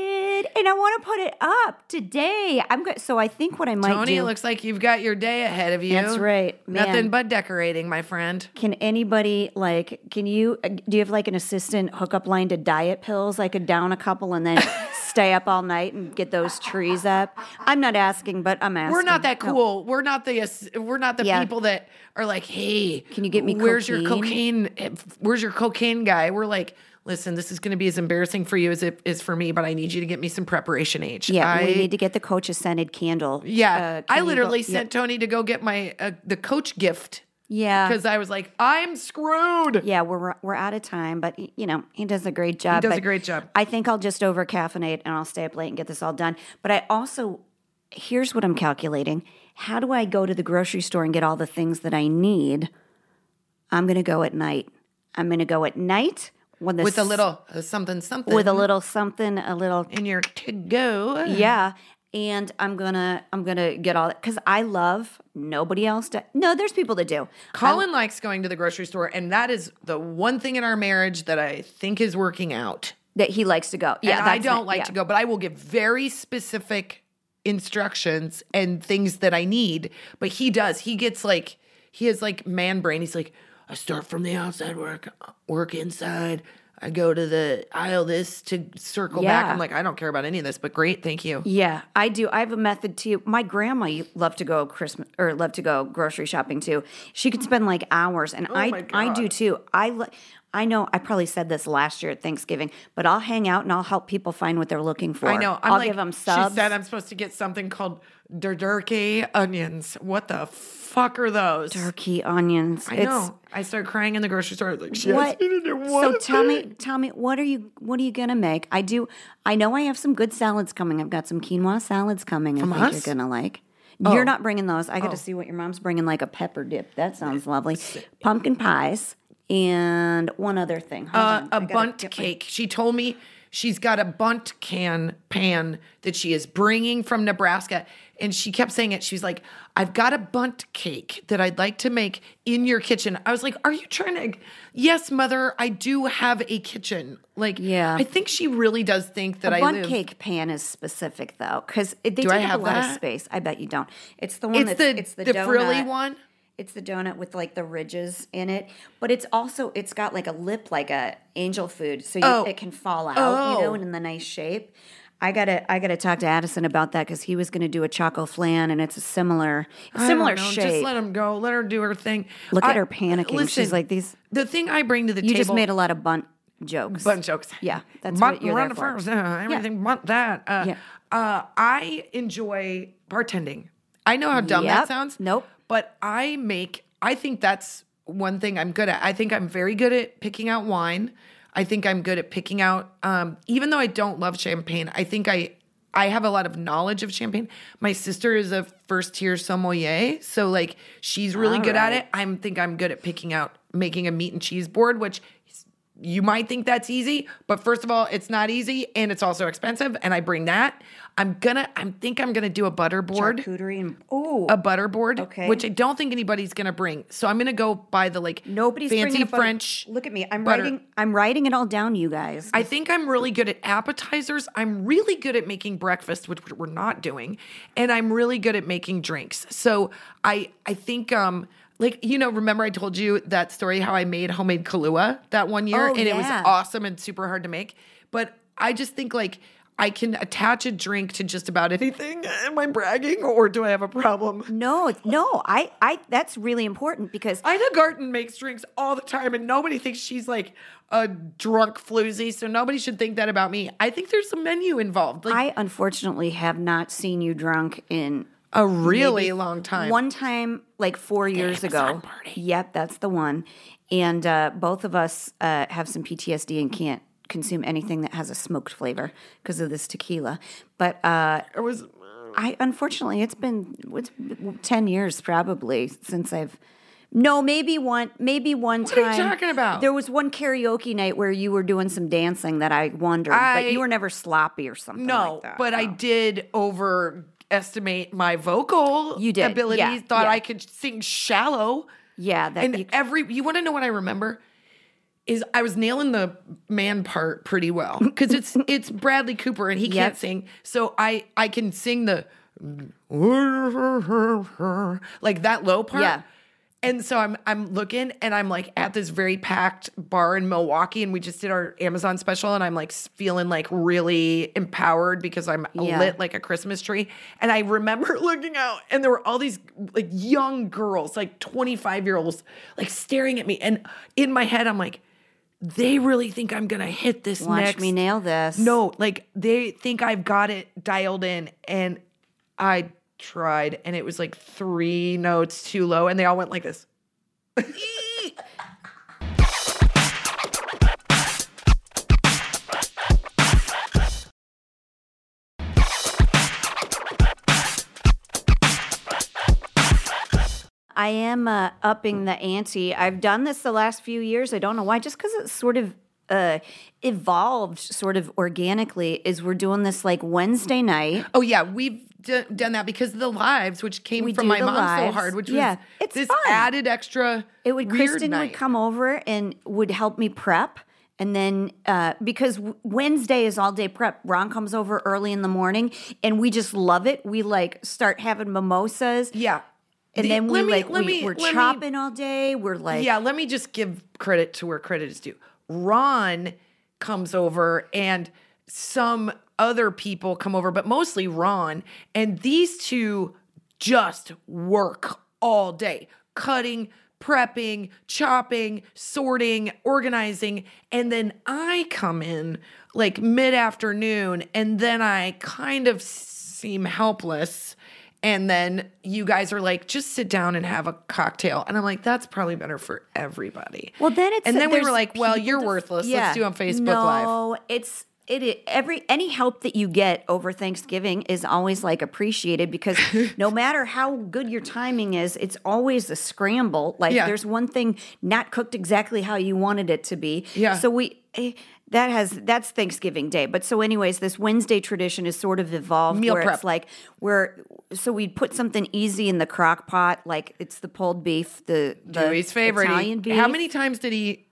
and I want to put it up today. I'm good. So I think what I might Tony, do. it looks like you've got your day ahead of you. That's right, man. Nothing but decorating, my friend. Can anybody like? Can you? uh, Do you have like an assistant hookup line to diet pills? I could down a couple and then stay up all night and get those trees up. I'm not asking, but I'm asking. We're not that No. cool. We're not the we're not the Yeah. people that are like, "Hey, Can you get me Where's your cocaine?" cocaine? Where's your cocaine guy?" We're like, "Listen, this is going to be as embarrassing for you as it is for me, but I need you to get me some preparation H." Yeah, I, we need to get the coach a scented candle. Yeah, Uh, I go- literally yeah. sent Tony to go get my uh, the coach gift Yeah, because I was like, "I'm screwed." yeah, we're we're out of time, but you know he does a great job. He does a great job. I think I'll just over caffeinate and I'll stay up late and get this all done. But I also here's what I'm calculating: How do I go to the grocery store and get all the things that I need? I'm going to go at night. I'm going to go at night when the With a little uh, something something with a little something, a little in your to go. yeah. And I'm gonna I'm gonna get all that because I love nobody else. To, no, there's people that do. Colin likes going to the grocery store, and that is the one thing in our marriage that I think is working out. that he likes to go. Yeah, and I don't it, like yeah. to go, but I will give very specific instructions and things that I need. But he does. He gets like he has like man brain. He's like, I start from the outside, work work inside. I go to the aisle this to circle back. I'm like, I don't care about any of this, but great, thank you. Yeah, I do. I have a method too. My grandma loved to go Christmas or loved to go grocery shopping too. She could spend like hours, and oh I Oh my I do too. I li- I know I probably said this last year at Thanksgiving, but I'll hang out and I'll help people find what they're looking for. I know. I'm will like, give them subs. She said I'm supposed to get something called durkey onions. What the fuck are those? turkey, onions. I It's- know. I started crying in the grocery store. I was like, she What? to do So one tell me, thing. tell me, what are you, what are you gonna make? I do. I know I have some good salads coming. I've got some quinoa salads coming. From I think us? you're gonna like. Oh. You're not bringing those. I got to see what your mom's bringing, like a pepper dip. That sounds lovely. Pumpkin pies and one other thing. Hold uh, on. a I gotta Bundt get my- cake. She told me she's got a Bundt can pan that she is bringing from Nebraska. And she kept saying it. She's like, I've got a Bundt cake that I'd like to make in your kitchen. I was like, Are you trying to? Yes, mother, I do have a kitchen. Like, Yeah. I think she really does think that A I Bundt live. cake pan is specific though, because they Do take I up have a lot that? of space. I bet you don't. It's the one It's that's the, it's the, the, frilly one. It's the donut with like the ridges in it, but it's also it's got like a lip like a angel food, so you, Oh. it can fall out, you know, Oh. and in the nice shape. I gotta I gotta talk to Addison about that because he was gonna do a choco flan, and it's a similar I similar know, shape. Just let him go. Let her do her thing. Look at her panicking. She's like, "These- The thing I bring to the you table. You just made a lot of Bundt jokes. Bundt jokes. Yeah, that's Bundt what you're run there for. first, uh, everything but that. Uh, Yeah. uh, I enjoy bartending. I know how dumb Yep. that sounds. Nope. But I make. I think that's one thing I'm good at. I think I'm very good at picking out wine. I think I'm good at picking out. Um, even though I don't love champagne, I think I. I have a lot of knowledge of champagne. My sister is a first tier sommelier, so like she's really All good at it. I think I'm good at picking out making a meat and cheese board, which you might think that's easy, but first of all, it's not easy and it's also expensive. And I bring that. I'm gonna, I think I'm gonna do a butter board, charcuterie and oh, a butter board, Okay. which I don't think anybody's gonna bring. So I'm gonna go buy the like nobody's fancy butter- French. Look at me, I'm butter. writing I'm writing it all down, you guys. I think I'm really good at appetizers. I'm really good at making breakfast, which we're not doing, and I'm really good at making drinks. So I I think um like you know remember I told you that story how I made homemade Kahlua that one year Oh, and it was awesome and super hard to make. But I just think like I can attach a drink to just about anything. Am I bragging or do I have a problem? No, no, I, I. That's really important because Ina Garten makes drinks all the time, and nobody thinks she's like a drunk floozy. So nobody should think that about me. I think there's a menu involved. Like I unfortunately have not seen you drunk in A really long time. One time, like four years ago. Party. Yep, that's the one. And uh, both of us uh, have some PTSD and can't consume anything that has a smoked flavor because of this tequila. But uh, It was I unfortunately, it's been it's ten years probably since I've. No, maybe one, maybe one What are time. you talking about? There was one karaoke night where you were doing some dancing that I wondered, but you were never sloppy or something. no, like that. but I No. did overestimate my vocal You did, abilities. yeah, Thought yeah. I could sing shallow. Yeah, that and you, every you want to know what I remember is I was nailing the man part pretty well because it's it's Bradley Cooper and he can't Yep. sing, so I I can sing the like that low part. Yeah. And so I'm I'm looking and I'm like at this very packed bar in Milwaukee and we just did our Amazon special and I'm like feeling like really empowered because I'm Yeah. lit like a Christmas tree. And I remember looking out and there were all these like young girls, like 25 year olds, like staring at me. And in my head, I'm like, they really think I'm gonna hit this watch next. me nail this. No, like they think I've got it dialed in, and I tried, and it was like three notes too low, and they all went like this. I am uh, upping the ante. I've done this the last few years. I don't know why, just because it's sort of uh, evolved sort of organically. Is we're doing this like Wednesday night. Oh yeah, we've d- done that because of the lives, which came We from my mom so hard, which Yeah, was it's this fun. added extra. It would Kristin night. would come over and would help me prep. And then, uh, because Wednesday is all day prep, Ron comes over early in the morning, and we just love it. We like start having mimosas, Yeah. And The- then we me- like we, me- we're let me- chopping all day. We're like, yeah, let me just give credit to where credit is due. Ron comes over and some other people come over, but mostly Ron. And these two just work all day, cutting, prepping, chopping, sorting, organizing. And then I come in like mid afternoon and then I kind of seem helpless. And then you guys are like, just sit down and have a cocktail. And I'm like, that's probably better for everybody. Well, then it's and then we were like, well, you're worthless. Yeah. Let's do on Facebook no, Live. No, it's it i- every any help that you get over Thanksgiving is always like appreciated because no matter how good your timing is, it's always a scramble. Like Yeah. there's one thing not cooked exactly how you wanted it to be. Yeah. So we. Eh, That has that's Thanksgiving Day, but so anyways, this Wednesday tradition is sort of evolved Meal where prep. it's like we're so we'd put something easy in the crock pot, like it's the pulled beef, the, the Dewey's favorite. Italian beef. How many times did he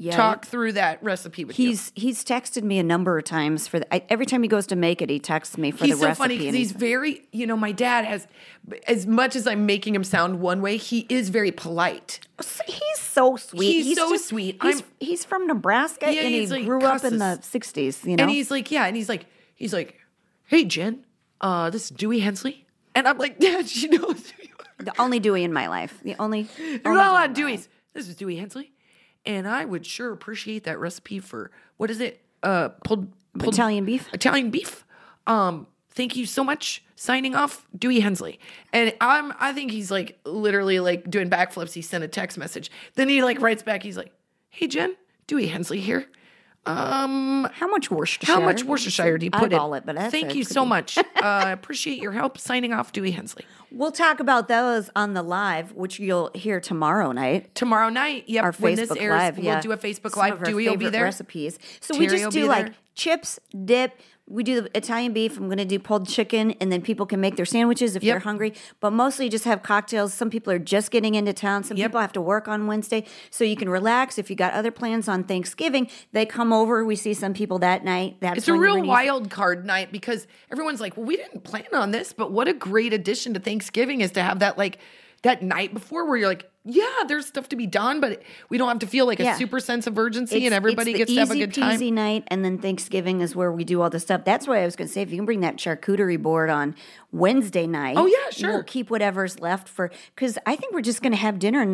Yeah, talk through that recipe with you? He's he's texted me a number of times for the, I, every time he goes to make it, he texts me for He's the so recipe. funny because and he's very, you know, my dad has, as much as I'm making him sound one way, he is very polite. he's so sweet. He's so sweet. He's, he's from Nebraska Yeah, and he he's like grew up in the '60s. You know, And he's like, yeah, and he's like, he's like, hey Jen, uh, this is Dewey Hensley, and I'm like, Dad, she knows you are. the only Dewey in my life. The only. There's only not a lot of Dewey in Deweys. This is Dewey Hensley, and I would sure appreciate that recipe for what is it? Uh, pulled, pulled Italian beef? Italian beef. Um, thank you so much. Signing off, Dewey Hensley, and I'm. I think he's like literally like doing backflips. He sent a text message. Then he like writes back. He's like, "Hey Jen, Dewey Hensley here. Um, How much Worcestershire? how much Worcestershire do you put Eyeball in? it, but that's Thank you so much. uh, appreciate your help. Signing off, Dewey Hensley. We'll talk about those on the live, which you'll hear tomorrow night. Tomorrow night, yep. Our when Facebook this airs, Live, we'll yeah. do a Facebook Some Live. Dewey will be there. Recipes. So we just do like chips, dip. We do the Italian beef. I'm going to do pulled chicken, and then people can make their sandwiches if Yep. they're hungry. But mostly just have cocktails. Some people are just getting into town. Some Yep. people have to work on Wednesday, so you can relax. If you got other plans on Thanksgiving, they come over. We see some people that night. That's It's a real wild card night because everyone's like, well, we didn't plan on this, but what a great addition to Thanksgiving is to have that like that night before where you're like, yeah, there's stuff to be done, but we don't have to feel like Yeah. a super sense of urgency It's- and everybody gets to have a easy good time. peasy night, and then Thanksgiving is where we do all the stuff. That's why I was going to say if you can bring that charcuterie board on Wednesday night. Oh, yeah, sure. We'll keep whatever's left for because I think we're just going to have dinner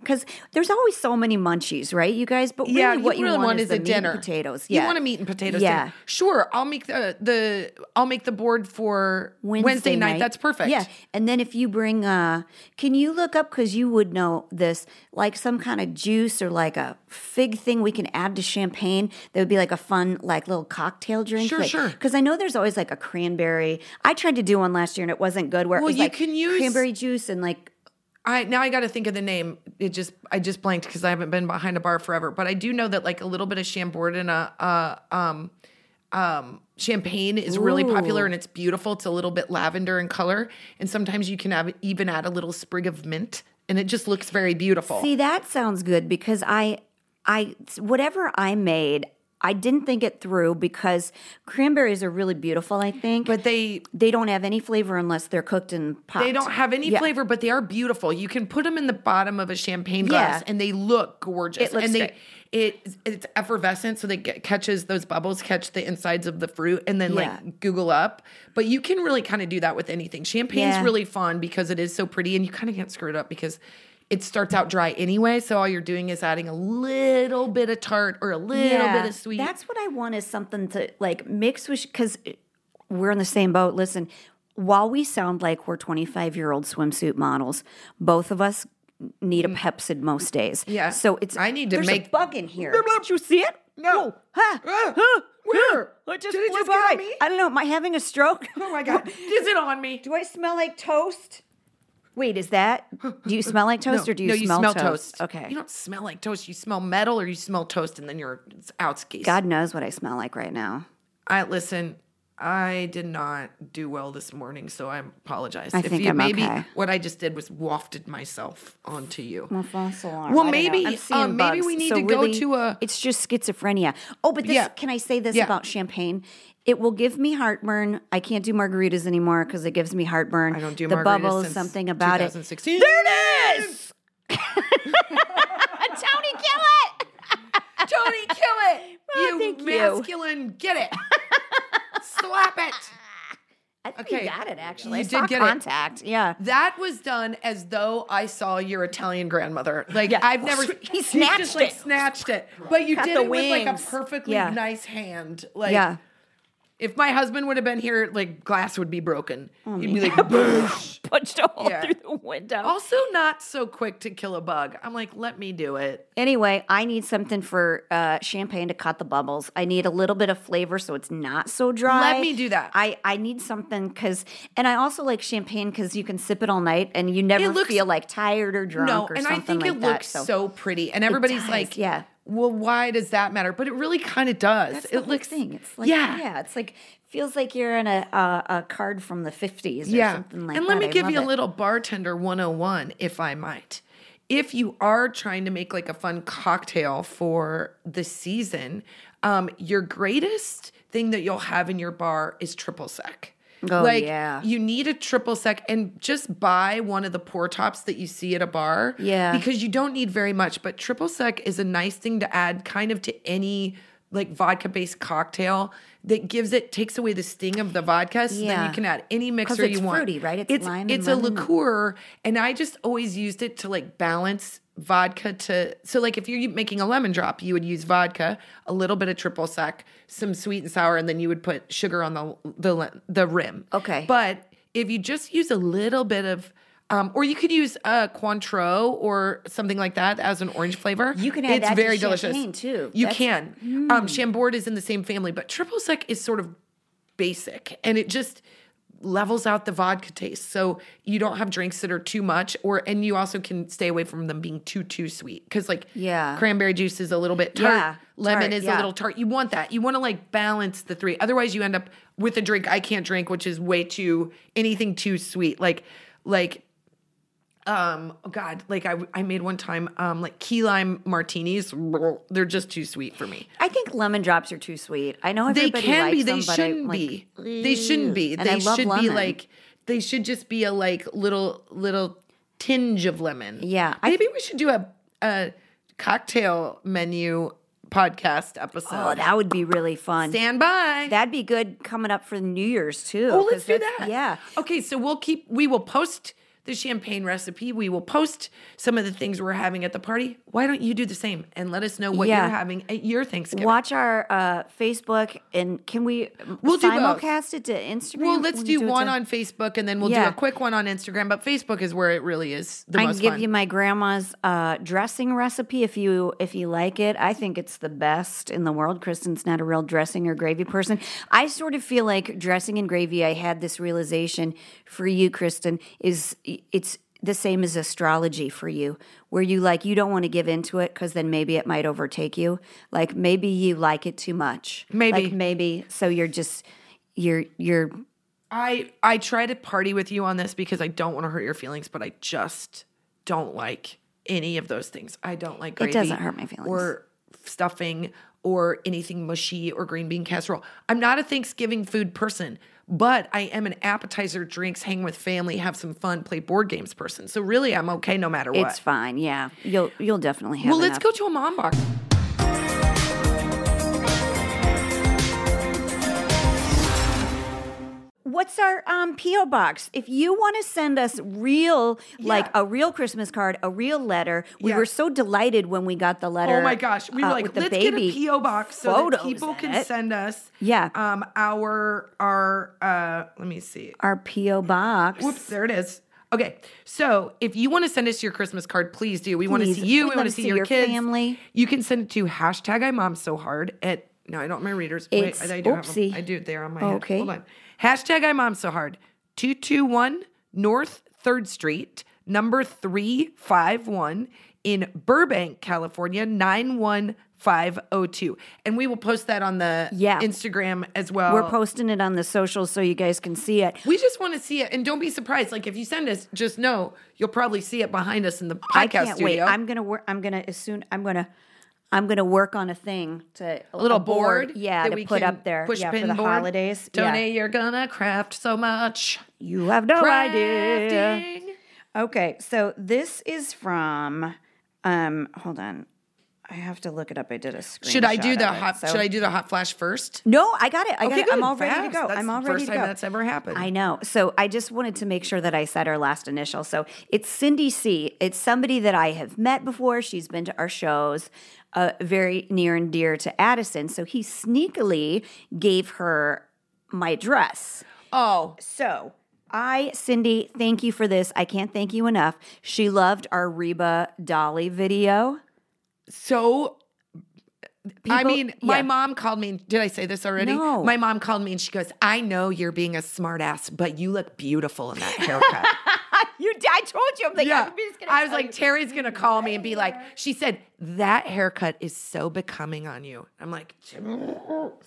because there's always so many munchies, right, you guys? But really, yeah, what you really want, is a meat dinner. potatoes. You want a meat and potatoes Yeah. dinner. Sure, I'll make the the I'll make the board for Wednesday, night. That's perfect. Yeah, and then if you bring, uh, can you look up because you would know this, like some kind of juice or like a fig thing we can add to champagne that would be like a fun, like little cocktail drink. Sure, sure. Because I know there's always like a cranberry. I tried to do one last year and it wasn't good. Where Well, it was you like can use- cranberry juice and like I now I got to think of the name. It just I just blanked because I haven't been behind a bar forever. But I do know that like a little bit of Chambord and a uh, um um champagne is really popular and it's beautiful. It's a little bit lavender in color, and sometimes you can have even add a little sprig of mint, and it just looks very beautiful. See, that sounds good because I, I, whatever I made, I didn't think it through because cranberries are really beautiful. I think, but they they don't have any flavor unless they're cooked in pot. They don't have any Yeah. flavor, but they are beautiful. You can put them in the bottom of a champagne glass, Yeah. and they look gorgeous. It looks and they great. it it's effervescent, so they get, catches those bubbles, catch the insides of the fruit, and then Yeah. like Google up. But you can really kind of do that with anything. Champagne's really fun because it is so pretty, and you kind of can't screw it up because. It starts out dry anyway, so all you're doing is adding a little bit of tart or a little bit of sweet. That's what I want is something to like mix with because we're in the same boat. Listen, while we sound like we're 25 year old swimsuit models, both of us need a Pepcid most days. Mm. Yeah. So it's I need to there's make- a bug in here. Did you see it? No. Ha! Ah, Huh! where? Huh! It just Did it flew just get on me? I don't know. Am I having a stroke? oh my god, is it on me? Do I smell like toast? Wait, is that? Do you smell like toast or do you, no, smell, you smell toast? toast. Okay. You don't smell like toast. You smell metal or you smell toast and then you're it's out skis. God knows what I smell like right now. I listen, I did not do well this morning, so I apologize. I if think you I'm maybe okay. what I just did was wafted myself onto you. Well, false alarm. Well, I maybe, um, maybe we need so to go to a- It's just schizophrenia. Oh, but this, Yeah. can I say this Yeah. about champagne? It will give me heartburn. I can't do margaritas anymore because it gives me heartburn. I don't do the margaritas bubbles. since Something about it. 2016. There it is. Tony, kill it. Tony, kill it! Oh, you thank you. masculine, get it! Slap it! I think Okay. you got it. Actually, You I did get it. contact. Yeah. That was done as though I saw your Italian grandmother. Like Yeah. I've never. He snatched just, like, it. snatched it, but you Got did it with like a perfectly Yeah. nice hand. Like Yeah. If my husband would have been here, like glass would be broken. He'd be like, "Boosh." Punched a hole Yeah. through the window. also not so quick to kill a bug. I'm like, let me do it. Anyway, I need something for uh, champagne to cut the bubbles. I need a little bit of flavor so it's not so dry. Let me do that. I, I need something because, and I also like champagne because you can sip it all night and you never looks- feel like tired or drunk No, or and something I think like it that. looks so, pretty, and everybody's like, yeah. Well, why does that matter? But it really kind of does. That's it looks thing. It's like yeah. yeah, it's like feels like you're in a a, a card from the fifties or yeah. something like and that. And let me I give you a it. little bartender 101, if I might. If you are trying to make like a fun cocktail for the season, um, your greatest thing that you'll have in your bar is triple sec. Oh, like yeah. you need a triple sec and just buy one of the pour tops that you see at a bar. Yeah. Because you don't need very much, but triple sec is a nice thing to add kind of to any like vodka based cocktail that gives it takes away the sting of the vodka. So then you can add any mixer you want. fruity, right? It's It's lime and it's a liqueur, and I just always used it to like balance vodka to so like if you're making a lemon drop, you would use vodka, a little bit of triple sec, some sweet and sour, and then you would put sugar on the the the rim. Okay. but if you just use a little bit of um, or you could use a Cointreau or something like that as an orange flavor. You can add it's that to very delicious too. You That's- can. Um, Chambord is in the same family, but triple sec is sort of basic and it just levels out the vodka taste so you don't have drinks that are too much or and you also can stay away from them being too too sweet because like Yeah. cranberry juice is a little bit tart. Yeah, lemon tart, is a little tart. You want that. You want to like balance the three. Otherwise you end up with a drink i can't drink which is way too anything too sweet. Like like um oh god like i i made one time um like key lime martinis they're just too sweet for me I think lemon drops are too sweet. I know they can be. They them, but I, shouldn't like, be. They shouldn't be. They I love should be like. They should just be a like little little tinge of lemon. Yeah, I- maybe we should do a a cocktail menu podcast episode. Oh, that would be really fun. Stand by. That'd be good coming up for New Year's too. Oh, let's do that. Yeah. Okay, so we'll keep. We will post the champagne recipe. We will post some of the things we're having at the party. Why don't you do the same and let us know what Yeah. you're having at your Thanksgiving? Watch our uh, Facebook and can we We'll do simulcast it to Instagram? well, let's do we one to- on Facebook and then we'll do a quick one on Instagram. But Facebook is where it really is the I can give fun. you my grandma's uh, dressing recipe if you if you like it. I think it's the best in the world. Kristin's not a real dressing or gravy person. I sort of feel like dressing and gravy. I had this realization for you, Kristen, is it's the same as astrology for you, where you like you don't want to give into it because then maybe it might overtake you. Like maybe you like it too much. Maybe. like maybe so you're just you're you're I I try to party with you on this because I don't want to hurt your feelings, but I just don't like any of those things. I don't like gravy. doesn't hurt my feelings. Or stuffing or anything mushy or green bean casserole. I'm not a Thanksgiving food person, but I am an appetizer, drinks, hang with family, have some fun, play board games person. So really, I'm okay no matter what. it's fine. Yeah, you'll you'll definitely have. well, let's go to a mom box. What's our um, PO box? If you want to send us real, like a real Christmas card, a real letter, we Yeah. were so delighted when we got the letter. Oh my gosh, we were uh, like, let's get a PO box so that people can it. send us. Yeah. Um, our our uh, let me see. our PO box. Whoops, there it is. Okay, so if you want to send us your Christmas card, please do. We want to see you. We'd we want to see see your, your kids. family. You can send it to hashtag I mom so hard at no, I don't have my readers. It's- Wait, I do have them. oopsie. I do it there on my head. Okay. Hold on. Hashtag I mom so hard. Two two one North Third Street, number three five one in Burbank, California nine one five zero two, and we will post that on the Yeah. Instagram as well. We're posting it on the socials so you guys can see it. We just want to see it, and don't be surprised. Like if you send us, just know you'll probably see it behind us in the podcast I can't studio. wait. I'm gonna work. I'm gonna as soon. I'm gonna. I'm gonna work on a thing to a little board, Yeah, that to we put up there. Push yeah, for the board. holidays. Tony, Yeah. you're gonna craft so much. You have no idea. Okay, so this is from. Um, hold on, I have to look it up. I did a screenshot. Should I do the it, hot? so- Should I do the hot flash first? No, I got it. I got Okay, it. I'm good. all ready to go. That's I'm all ready first to time go. that's ever happened. I know. So I just wanted to make sure that I said her last initial. So it's Cindy C. It's somebody that I have met before. She's been to our shows, uh, very near and dear to Addison. So he sneakily gave her my dress. Oh, So I, Cindy, thank you for this. I can't thank you enough. She loved our Reba Dolly video. so. I People- mean, my yeah. mom called me. Did I say this already? No. My mom called me and she goes, "I know you're being a smartass, but you look beautiful in that haircut." you, I told you. I'm like, yeah. everybody's gonna I was like, you. Terry's gonna call me and be like, she said that haircut is so becoming on you. I'm like,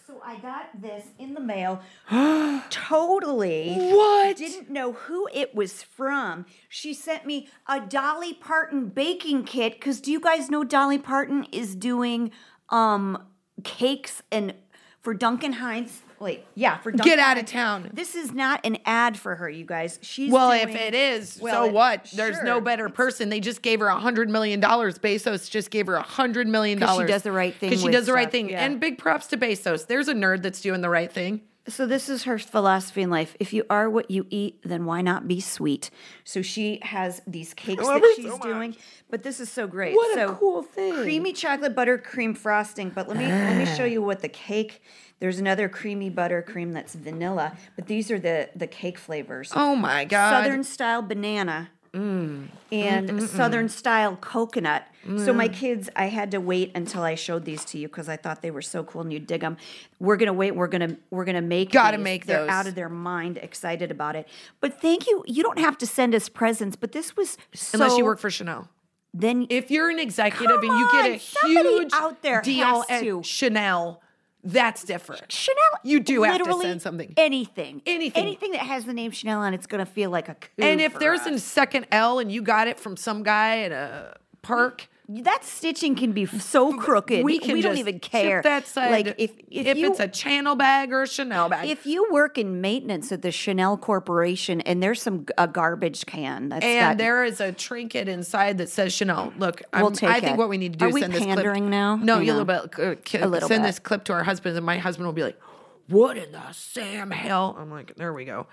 So I got this in the mail. totally. What? Didn't know who it was from. She sent me a Dolly Parton baking kit because do you guys know Dolly Parton is doing um cakes and for Duncan Hines? Wait, yeah, for Get out of town. This is not an ad for her, you guys. She's Well, doing- if it is, Well, so it- what? There's no better person. They just gave her a hundred million dollars. Bezos just gave her a hundred million 'Cause she dollars does the right thing Because she does the right thing. yeah. And big props to Bezos. There's a nerd that's doing the right thing. So this is her philosophy in life. If you are what you eat, then why not be sweet? So she has these cakes that she's so doing, but this is so great. What a cool thing. Creamy chocolate butter cream frosting, but let me let me show you what the cake. There's another creamy butter cream that's vanilla, but these are the the cake flavors. Oh my god! Southern style banana. Mm. And mm, mm, mm. Southern style coconut. So my kids, I had to wait until I showed these to you because I thought they were so cool and you'd dig them. We're gonna wait. We're gonna we're gonna make. Gotta these. make They're those. out of their mind, excited about it. But thank you. You don't have to send us presents, but this was so. Unless you work for Chanel. then If you're an executive and you get a huge out there deal at to. Chanel, that's different. Chanel, You do have to send something. Anything, Anything. anything that has the name Chanel on, it's gonna feel like a coup. And if there's us. a second L and you got it from some guy at a park, that stitching can be so crooked. we can don't even care. that side. Like if if, you it's a Chanel bag or a Chanel bag, if you work in maintenance at the Chanel Corporation and there's some a garbage can that's and got, there is a trinket inside that says Chanel. Look, I'm, We'll take I think it. what we need to do Are is we send this clip. pandering now? No, you a little bit. Uh, ki- A little send bit. this clip to our husbands, and my husband will be like, "What in the Sam hell?" I'm like, "There we go."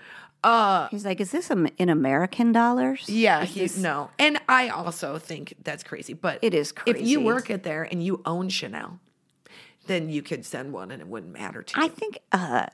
Uh, he's like, is this am- in American dollars? yeah, Is he, this- no, and I also think that's crazy. But It is crazy. If you work at there and you own Chanel, then you could send one, and it wouldn't matter to you. I think uh,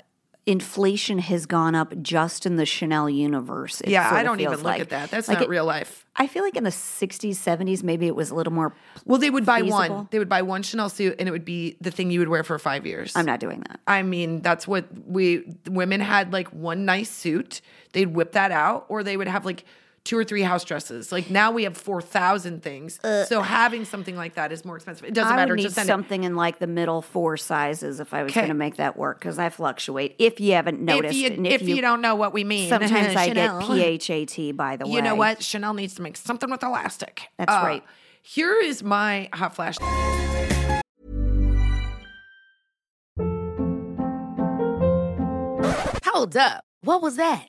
inflation has gone up just in the Chanel universe. yeah, I don't even look like. at that. That's Like not it- real life. I feel like in the 60s, 70s, maybe it was a little more. Well, they would buy one. They would buy one Chanel suit, and it would be the thing you would wear for five years. I'm not doing that. I mean, that's what we women had like one nice suit. They'd whip that out, or they would have like two or three house dresses. Like now we have four thousand things. so having something like that is more expensive. It doesn't I matter. would need Just send it. something in like the middle four sizes if I was going to make that work because I fluctuate. If you haven't noticed, If you, and if you, don't know what we mean, sometimes I get PHAT. By the way, You know what? Chanel needs to make something with elastic. Uh, That's right. Here is my hot flash. Hold up. What was that?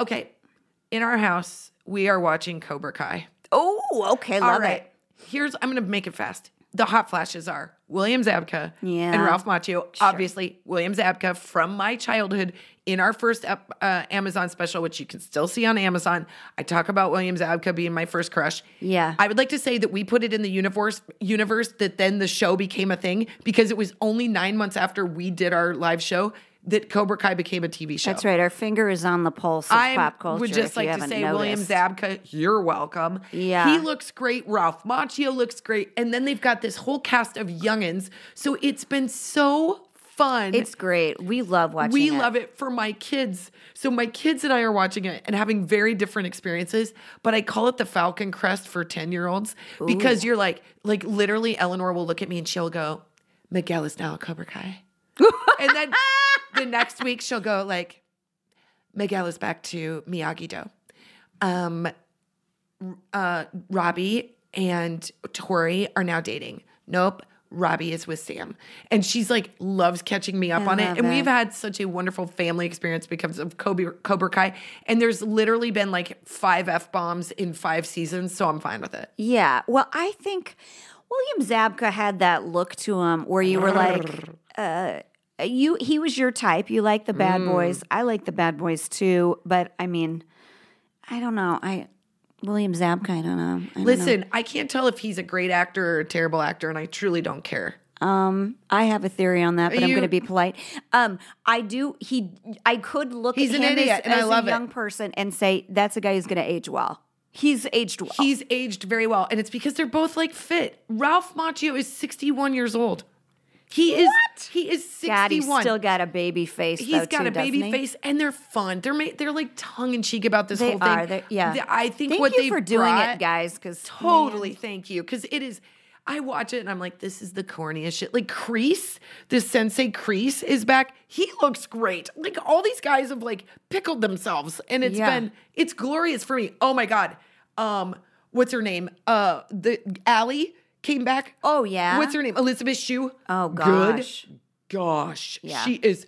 Okay, in our house, we are watching Cobra Kai. Oh, okay, love All right. it. Here's I'm gonna make it fast. The hot flashes are William Zabka Yeah. and Ralph Macchio. Obviously, William Zabka from my childhood in our first uh, Amazon special, which you can still see on Amazon. I talk about William Zabka being my first crush. Yeah. I would like to say that we put it in the universe universe that then the show became a thing because it was only nine months after we did our live show that Cobra Kai became a TV show. That's right. Our finger is on the pulse of I pop culture. I would just like to say, noticed. William Zabka, you're welcome. Yeah. He looks great. Ralph Macchio looks great. And then they've got this whole cast of youngins. So it's been so fun. It's great. We love watching. we it. love it for my kids. So my kids and I are watching it and having very different experiences, but I call it the Falcon Crest for 10 year olds because you're like, like literally Eleanor will look at me and she'll go, Miguel is now a Cobra Kai. and then the next week she'll go like, Miguel is back to Miyagi Do. Um, uh, Robbie and Tori are now dating. Nope. Robbie is with Sam. And she's like, loves catching me up I on it. And it. we've had such a wonderful family experience because of Kobe, Cobra Kai. And there's literally been like five F bombs in five seasons. So I'm fine with it. Yeah. Well, I think William Zabka had that look to him where you were like, uh, you he was your type. You like the bad Mm. boys. I like the bad boys too. But I mean, I don't know. I William Zabka. I don't know. I don't know. Listen, I can't tell if he's a great actor or a terrible actor. And I truly don't care. Um, I have a theory on that, but I'm going to be polite. Um, I do. He, I could look He's at him idiot, as, as a it. young person and say that's a guy who's going to age well. He's aged well. He's aged very well. And it's because they're both like fit. Ralph Macchio is 61 years old. He is he is 61. God, still got a baby face. He's though, got too, a baby he? face, and they're fun. They're ma- they're like tongue in cheek about this They whole thing. They're- yeah. The- I think Thank what they for doing brought- it, guys. Because Totally, thank you. Because it is. I watch it and I'm like, this is the corniest shit. Like Kreese, this Sensei Kreese is back. He looks great. Like all these guys have like pickled themselves, and it's Yeah. been it's glorious for me. Oh my god. Um, what's her name? Uh, the Ali came back. Oh, yeah? What's her name? Elizabeth Shue. Oh, Good gosh. gosh, Yeah. she is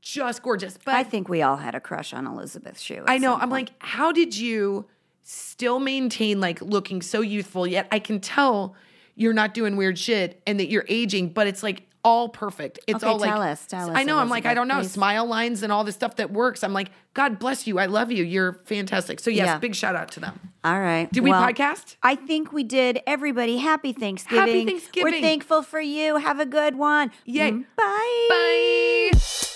just gorgeous. But I think we all had a crush on Elizabeth Shue. I know. I'm point. like, how did you still maintain like looking so youthful? Yet I can tell you're not doing weird shit and that you're aging. But it's like all perfect. It's Okay, all like us, us, I know. I'm like, I don't know, please. smile lines and all the stuff that works. I'm like, God bless you. I love you. You're fantastic. So yes, Yeah. big shout out to them. All right. Did we Well, podcast? I think we did. Everybody, happy Thanksgiving. Happy Thanksgiving. We're thankful for you. Have a good one. Yay. Mm, Bye. Bye.